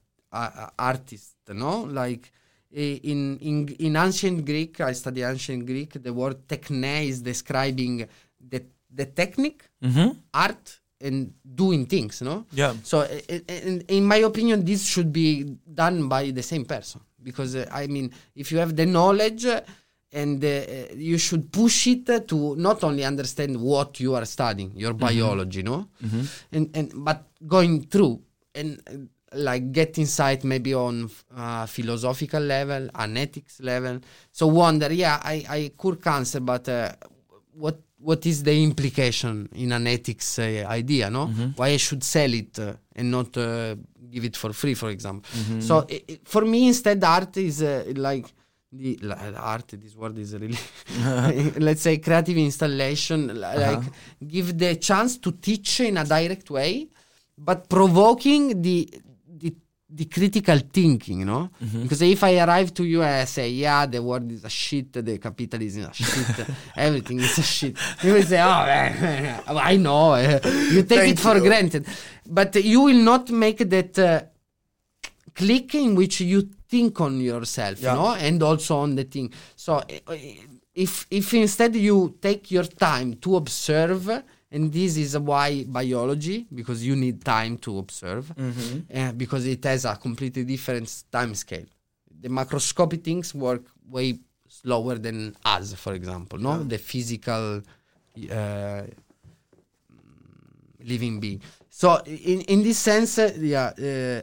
artist no? Like in, in in ancient greek i study ancient greek the word techne is describing the the technique mhm. art and doing things no? Yeah. so i- i- in, in my opinion this should be done by the same person. Because uh, i mean if you have the knowledge uh, and uh, you should push it to not only understand what you are studying your biology no? And and but going through and like get insight maybe on uh, philosophical level an ethics level. So wonder yeah i i cure cancer but uh, what what is the implication in an ethics uh, idea no? Why i should sell it uh, and not uh, give it for free for example. So i i- for me instead art is uh, like the art this word is really [LAUGHS] [LAUGHS] let's say creative installation li- like give the chance to teach in a direct way but provoking the the critical thinking, you know? Because if I arrive to you and I say, yeah, the world is a shit, the capitalism is a shit, [LAUGHS] everything is a shit, you will say, oh, man, [LAUGHS] I know, eh, [LAUGHS] you take Thank it for you. granted. But you will not make that uh, click in which you think on yourself, Yeah. you know, and also on the thing. So uh, if if instead you take your time to observe, and this is why biology, because you need time to observe, uh, because it has a completely different time scale. The macroscopic things work way slower than us, for example. No, the physical. Uh, living being. So in in this sense, uh, yeah, uh,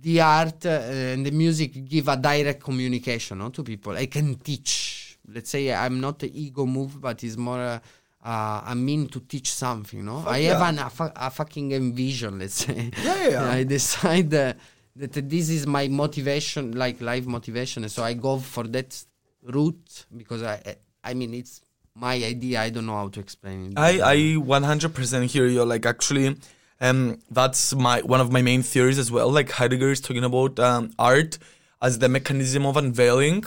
the art and the music give a direct communication no, to people. I can teach. Let's say I'm not an ego move, but it's more uh, a mean to teach something. No, I have an, a, fu- a fucking envision. Let's say. Yeah, yeah, yeah. [LAUGHS] I decide uh, that this is my motivation, like life motivation, and so I go for that route because I, I mean, it's my idea. I don't know how to explain it. I, I 100% hear you. Like, actually, um, that's my one of my main theories as well. Like, Heidegger is talking about um, art as the mechanism of unveiling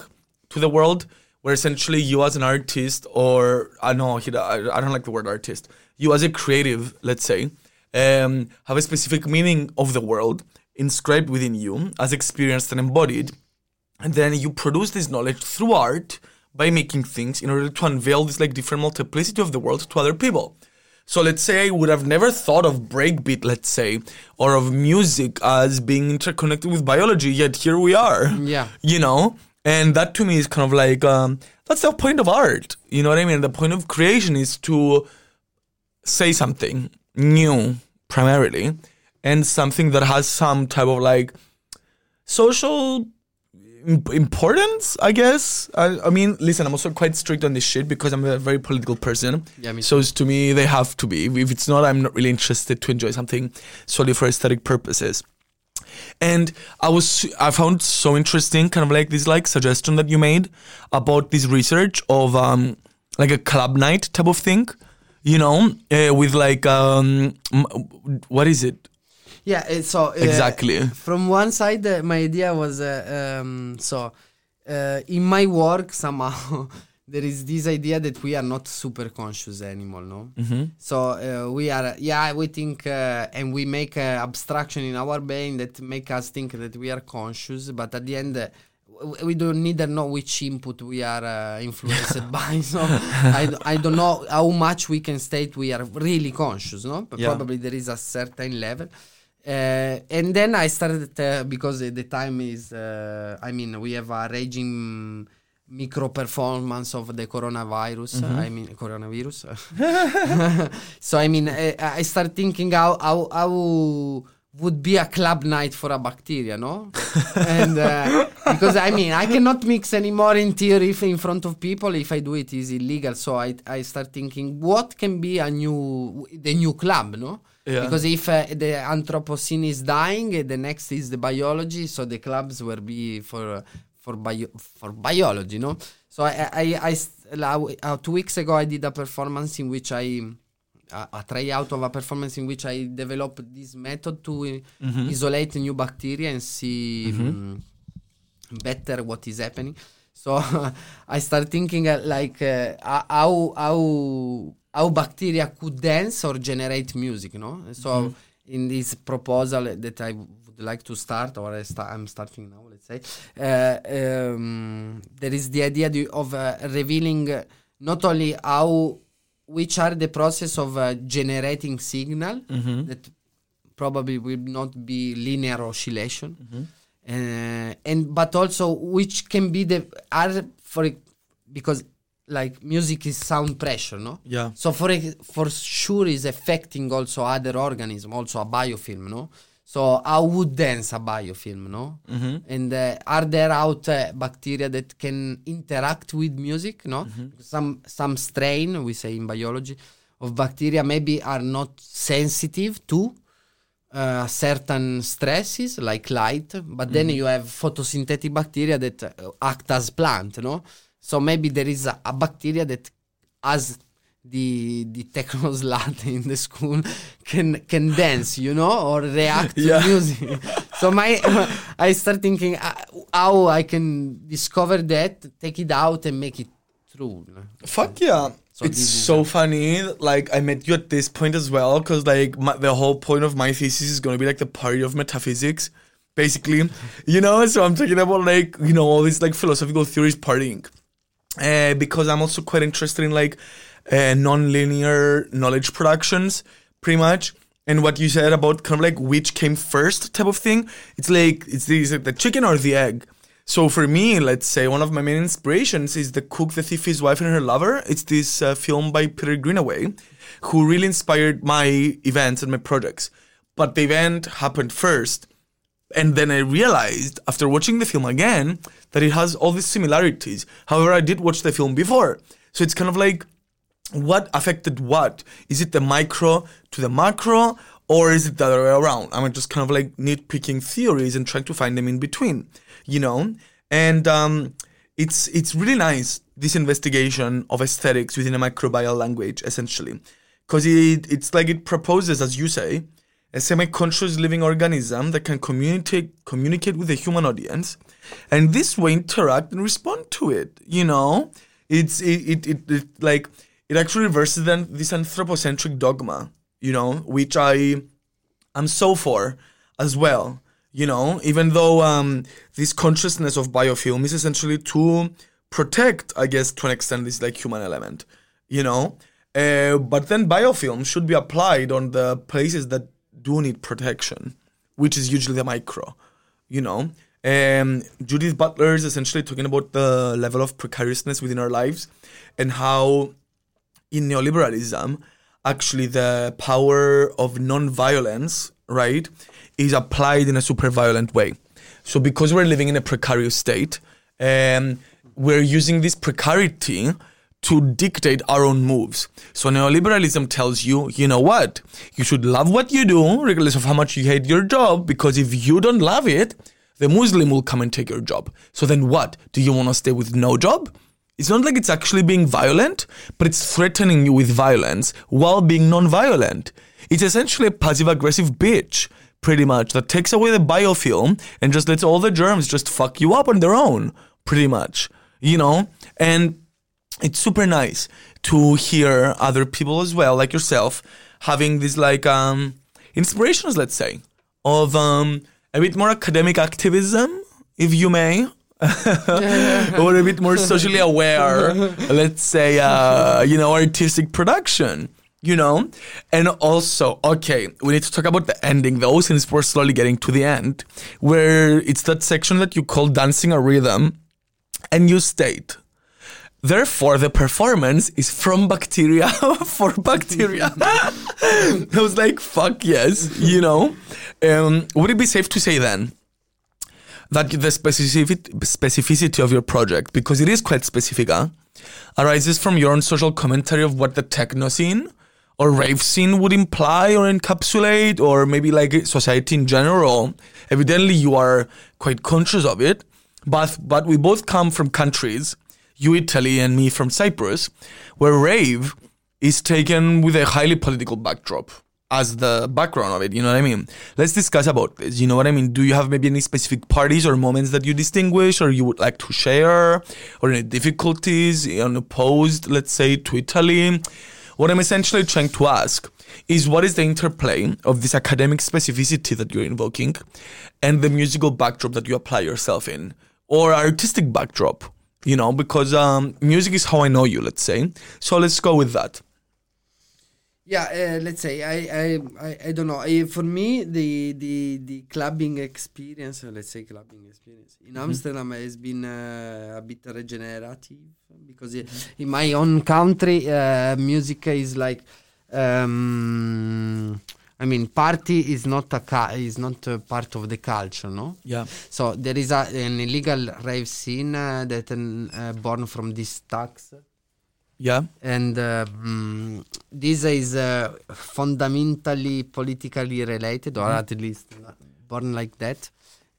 to the world, where essentially you as an artist, or I know I, I don't like the word artist, you as a creative, let's say, um, have a specific meaning of the world inscribed within you as experienced and embodied. And then you produce this knowledge through art by making things in order to unveil this like different multiplicity of the world to other people. So let's say I would have never thought of breakbeat, let's say, or of music as being interconnected with biology, yet here we are. Yeah. You know? And that to me is kind of like um, that's the point of art. You know what I mean? The point of creation is to say something new primarily, and something that has some type of like social importance, I guess. I, I mean, listen, I'm also quite strict on this shit because I'm a very political person. Yeah, me so it's, to me, they have to be. If it's not, I'm not really interested to enjoy something solely for aesthetic purposes. And I was, I found so interesting, kind of like this like suggestion that you made about this research of um like a club night type of thing, you know, uh, with like um what is it Yeah, so uh, exactly? From one side, uh, my idea was uh, um, so uh, in my work somehow [LAUGHS] there is this idea that we are not super conscious anymore, no. hmm So uh, we are, yeah, we think uh, and we make uh, abstraction in our brain that make us think that we are conscious, but at the end. Uh, we don't neither know which input we are uh, influenced [LAUGHS] by so I, d- I don't know how much we can state we are really conscious no but Yeah. probably there is a certain level uh, and then I started uh, because the time is. Uh, I mean, we have a raging micro performance of the coronavirus. I mean, coronavirus. [LAUGHS] so I mean, uh, I start thinking how how how would be a club night for a bacteria, no? [LAUGHS] and uh, because I mean, I cannot mix anymore in theory if in front of people. If I do it, is illegal. So I I start thinking what can be a new the new club, no? Yeah. Because if uh, the Anthropocene is dying, the next is the biology. So the clubs will be for uh, for bio for biology, no. So I I, I la- uh, two weeks ago I did a performance in which I a, a tryout of a performance in which I developed this method to uh, isolate new bacteria and see mm, better what is happening. So [LAUGHS] I start thinking uh, like uh, how how how bacteria could dance or generate music, no? So in this proposal that I would like to start, or I sta- I'm starting now, say, uh, um, there is the idea of uh, revealing not only how which are the process of uh, generating signal that probably will not be linear oscillation uh, and but also which can be the are for it- because like music is sound pressure no? Yeah. so for for sure is affecting also other organism also a biofilm no so how would dance a biofilm no? And uh, are there out uh, bacteria that can interact with music no? Some some strain we say in biology of bacteria maybe are not sensitive to uh, certain stresses like light, but then you have photosynthetic bacteria that uh, act as plant, no? So maybe there is a, a bacteria that has the the techno [LAUGHS] slut in the school can can dance, you know, or react Yeah. to music. [LAUGHS] so my [LAUGHS] I start thinking uh, how I can discover that, take it out, and make it true. Fuck yeah. So it's so funny. Like I met you at this point as well, because like my, the whole point of my thesis is going to be like the party of metaphysics, basically. you know, so I'm talking about like you know all these like philosophical theories partying, uh, because I'm also quite interested in like uh, non-linear knowledge productions, pretty much. And what you said about kind of like which came first type of thing, it's like it's the, is it the chicken or the egg. So for me, let's say one of my main inspirations is the cook, the thief, his wife, and her lover. It's this uh, film by Peter Greenaway, who really inspired my events and my projects. But the event happened first, and then I realized after watching the film again that it has all these similarities. However, I did watch the film before, so it's kind of like what affected what? Is it the micro to the macro, or is it the other way around? I'm just kind of like nitpicking theories and trying to find them in between, you know. And um, it's it's really nice this investigation of aesthetics within a microbial language, essentially, because it it's like it proposes, as you say, a semi-conscious living organism that can communicate communicate with the human audience, and this way interact and respond to it. You know, it's it it, it, it like it actually reverses then this anthropocentric dogma. You know, which I am so for as well. You know, even though um, this consciousness of biofilm is essentially to protect, I guess, to an extent, this like human element. You know, uh, but then biofilm should be applied on the places that do need protection, which is usually the micro. You know, Um, Judith Butler is essentially talking about the level of precariousness within our lives and how in neoliberalism, actually the power of non-violence, right, is applied in a super violent way. So because we're living in a precarious state, um, we're using this precarity to dictate our own moves. So neoliberalism tells you, you know what? You should love what you do, regardless of how much you hate your job, because if you don't love it, the Muslim will come and take your job. So then what? Do you want to stay with no job? It's not like it's actually being violent, but it's threatening you with violence while being non-violent. It's essentially a passive-aggressive bitch, pretty much, that takes away the biofilm and just lets all the germs just fuck you up on their own, pretty much. You know? And it's super nice to hear other people as well, like yourself, having these like um inspirations, let's say, of um a bit more academic activism, if you may. Or a bit more socially aware, let's say, uh, you know, artistic production, you know? And also, okay, we need to talk about the ending though, since we're slowly getting to the end, where it's that section that you call dancing a rhythm, and you state, Therefore, the performance is from bacteria [LAUGHS] for bacteria. [LAUGHS] I was like, fuck yes, you know? Um, would it be safe to say then that the specific, specificity of your project, because it is quite specific, huh, arises from your own social commentary of what the techno scene or rave scene would imply or encapsulate, or maybe like society in general? Evidently, you are quite conscious of it, but, but we both come from countries you Italy and me from Cyprus, where rave is taken with a highly political backdrop as the background of it. You know what I mean? Let's discuss about this. You know what I mean? Do you have maybe any specific parties or moments that you distinguish or you would like to share or any difficulties unopposed, let's say, to Italy? What I'm essentially trying to ask is what is the interplay of this academic specificity that you're invoking and the musical backdrop that you apply yourself in or artistic backdrop? you know, because um, music is how I know you, let's say. So let's go with that. Yeah, uh, let's say I, I, I, I don't know. Uh, for me, the the the clubbing experience, uh, let's say clubbing experience in Amsterdam has been uh, a bit regenerative because i- in my own country, uh, music is like, um, I mean, party is not a ca- is not a part of the culture, no. Yeah. So there is a, an illegal rave scene uh, that uh, born from this tax Yeah. and uh, mm, this is uh, fundamentally politically related or at least born like that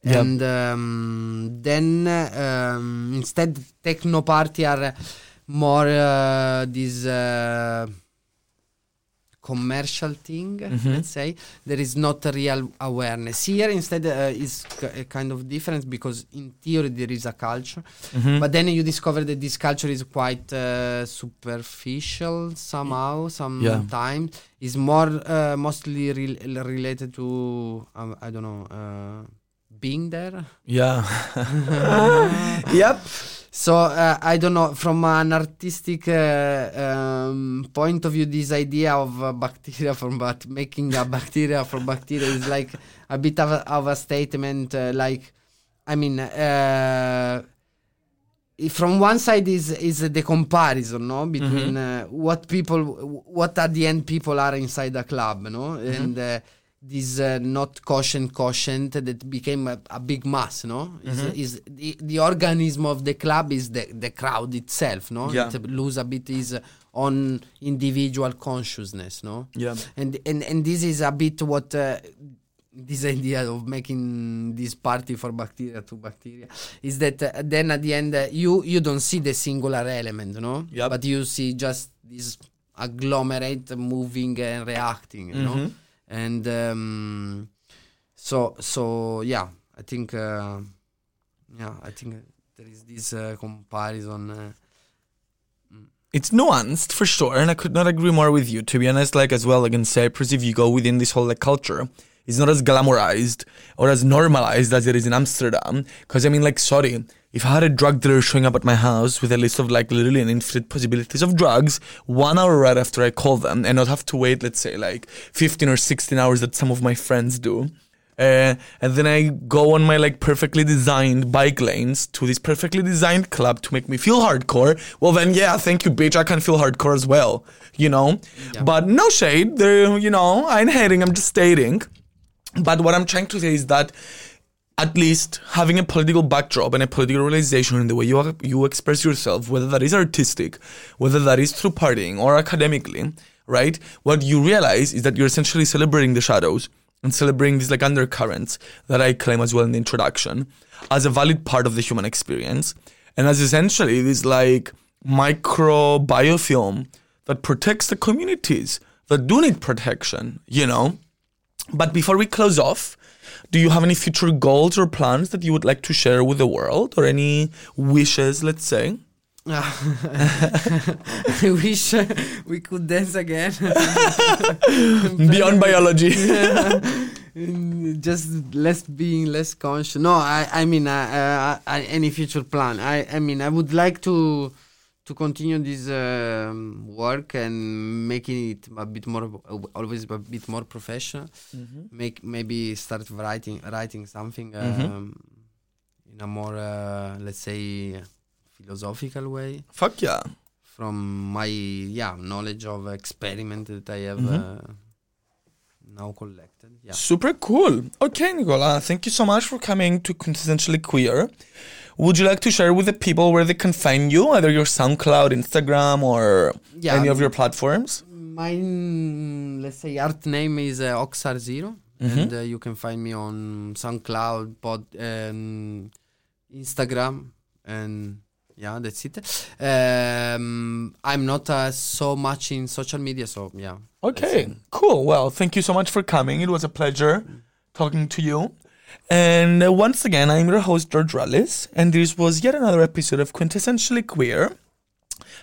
Yeah. and um, then um, instead techno party are more uh, this uh, commercial thing let's say there is not a real awareness here instead uh, is k- a kind of difference because in theory there is a culture Mm-hmm. but then you discover that this culture is quite uh, superficial somehow sometimes is more uh, mostly rel related to um, i don't know uh, being there Yeah. [LAUGHS] [LAUGHS] yep. So uh, I don't know from an artistic uh, um, point of view, this idea of uh, bacteria from but making a bacteria from bacteria is like a bit of a, of a statement. Uh, like, I mean, uh, from one side is is the comparison, no, between uh, what people, what at the end people are inside a club, no, and. This uh, not quotient quotient that became a, a big mass no is, is the, the organism of the club is the, the crowd itself no Yeah. it lose a bit is on individual consciousness no Yeah. and and and this is a bit what uh, this idea of making this party for bacteria to bacteria is that uh, then at the end uh, you you don't see the singular element no Yep. but you see just this agglomerate moving and reacting you know Mhm. And um, so so yeah i think uh, yeah i think there is this uh, comparison uh, It's nuanced for sure, and I could not agree more with you. To be honest, like as well, like in Cyprus, if you go within this whole like culture, it's not as glamorized or as normalized as it is in Amsterdam. Because I mean, like, sorry, if I had a drug dealer showing up at my house with a list of like literally an infinite possibilities of drugs, one hour right after I call them, and not have to wait, let's say, like 15 or 16 hours that some of my friends do. Uh, and then I go on my like perfectly designed bike lanes to this perfectly designed club to make me feel hardcore. Well, then yeah, thank you, bitch. I can feel hardcore as well, you know. But no shade. There, you know, I ain't hating. I'm just stating. But what I'm trying to say is that at least having a political backdrop and a political realization in the way you you express yourself, whether that is artistic, whether that is through partying or academically, right? What you realize is that you're essentially celebrating the shadows and celebrating these like undercurrents that I claim as well in the introduction as a valid part of the human experience and as essentially this like micro biofilm that protects the communities that do need protection, you know? But before we close off, do you have any future goals or plans that you would like to share with the world or any wishes, let's say? [LAUGHS] I wish uh, we could dance again. [LAUGHS] Beyond biology. [LAUGHS] Mm, just less being less conscious. No, I I mean uh, uh, any future plan. I I mean I would like to to continue this um, work and making it a bit more always a bit more professional. Make maybe start writing writing something um, in a more uh, let's say philosophical way Fuck yeah. from my yeah knowledge of experiment that I have Mm-hmm. uh, now collected. Yeah. Super cool. Okay, Nicola, thank you so much for coming to Quintessentially Queer. Would you like to share with the people where they can find you, either your SoundCloud, Instagram, or Yeah. any of your platforms? My mm, let's say art name is uh, Oxar 0 Mm-hmm. and uh, you can find me on SoundCloud, Pod, and Instagram, and yeah, that's it. Um, I'm not uh, so much in social media, so yeah. Okay, cool. Well, thank you so much for coming. It was a pleasure talking to you. And uh, once again, I'm your host, George Rallis, and this was yet another episode of Quintessentially Queer.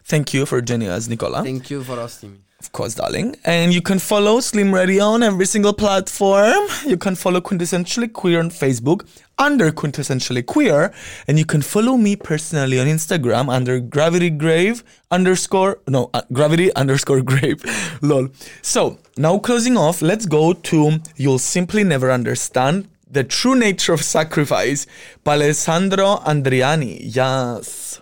Thank you for joining us, Nicola. Thank you for hosting me. Of course, darling. And you can follow Slim Radio on every single platform. You can follow Quintessentially Queer on Facebook under Quintessentially Queer. And you can follow me personally on Instagram under Gravity Grave underscore, no, uh, Gravity [LAUGHS] underscore Grave. [LAUGHS] Lol. So, now closing off, let's go to You'll Simply Never Understand the True Nature of Sacrifice by Alessandro Adriani. Yes.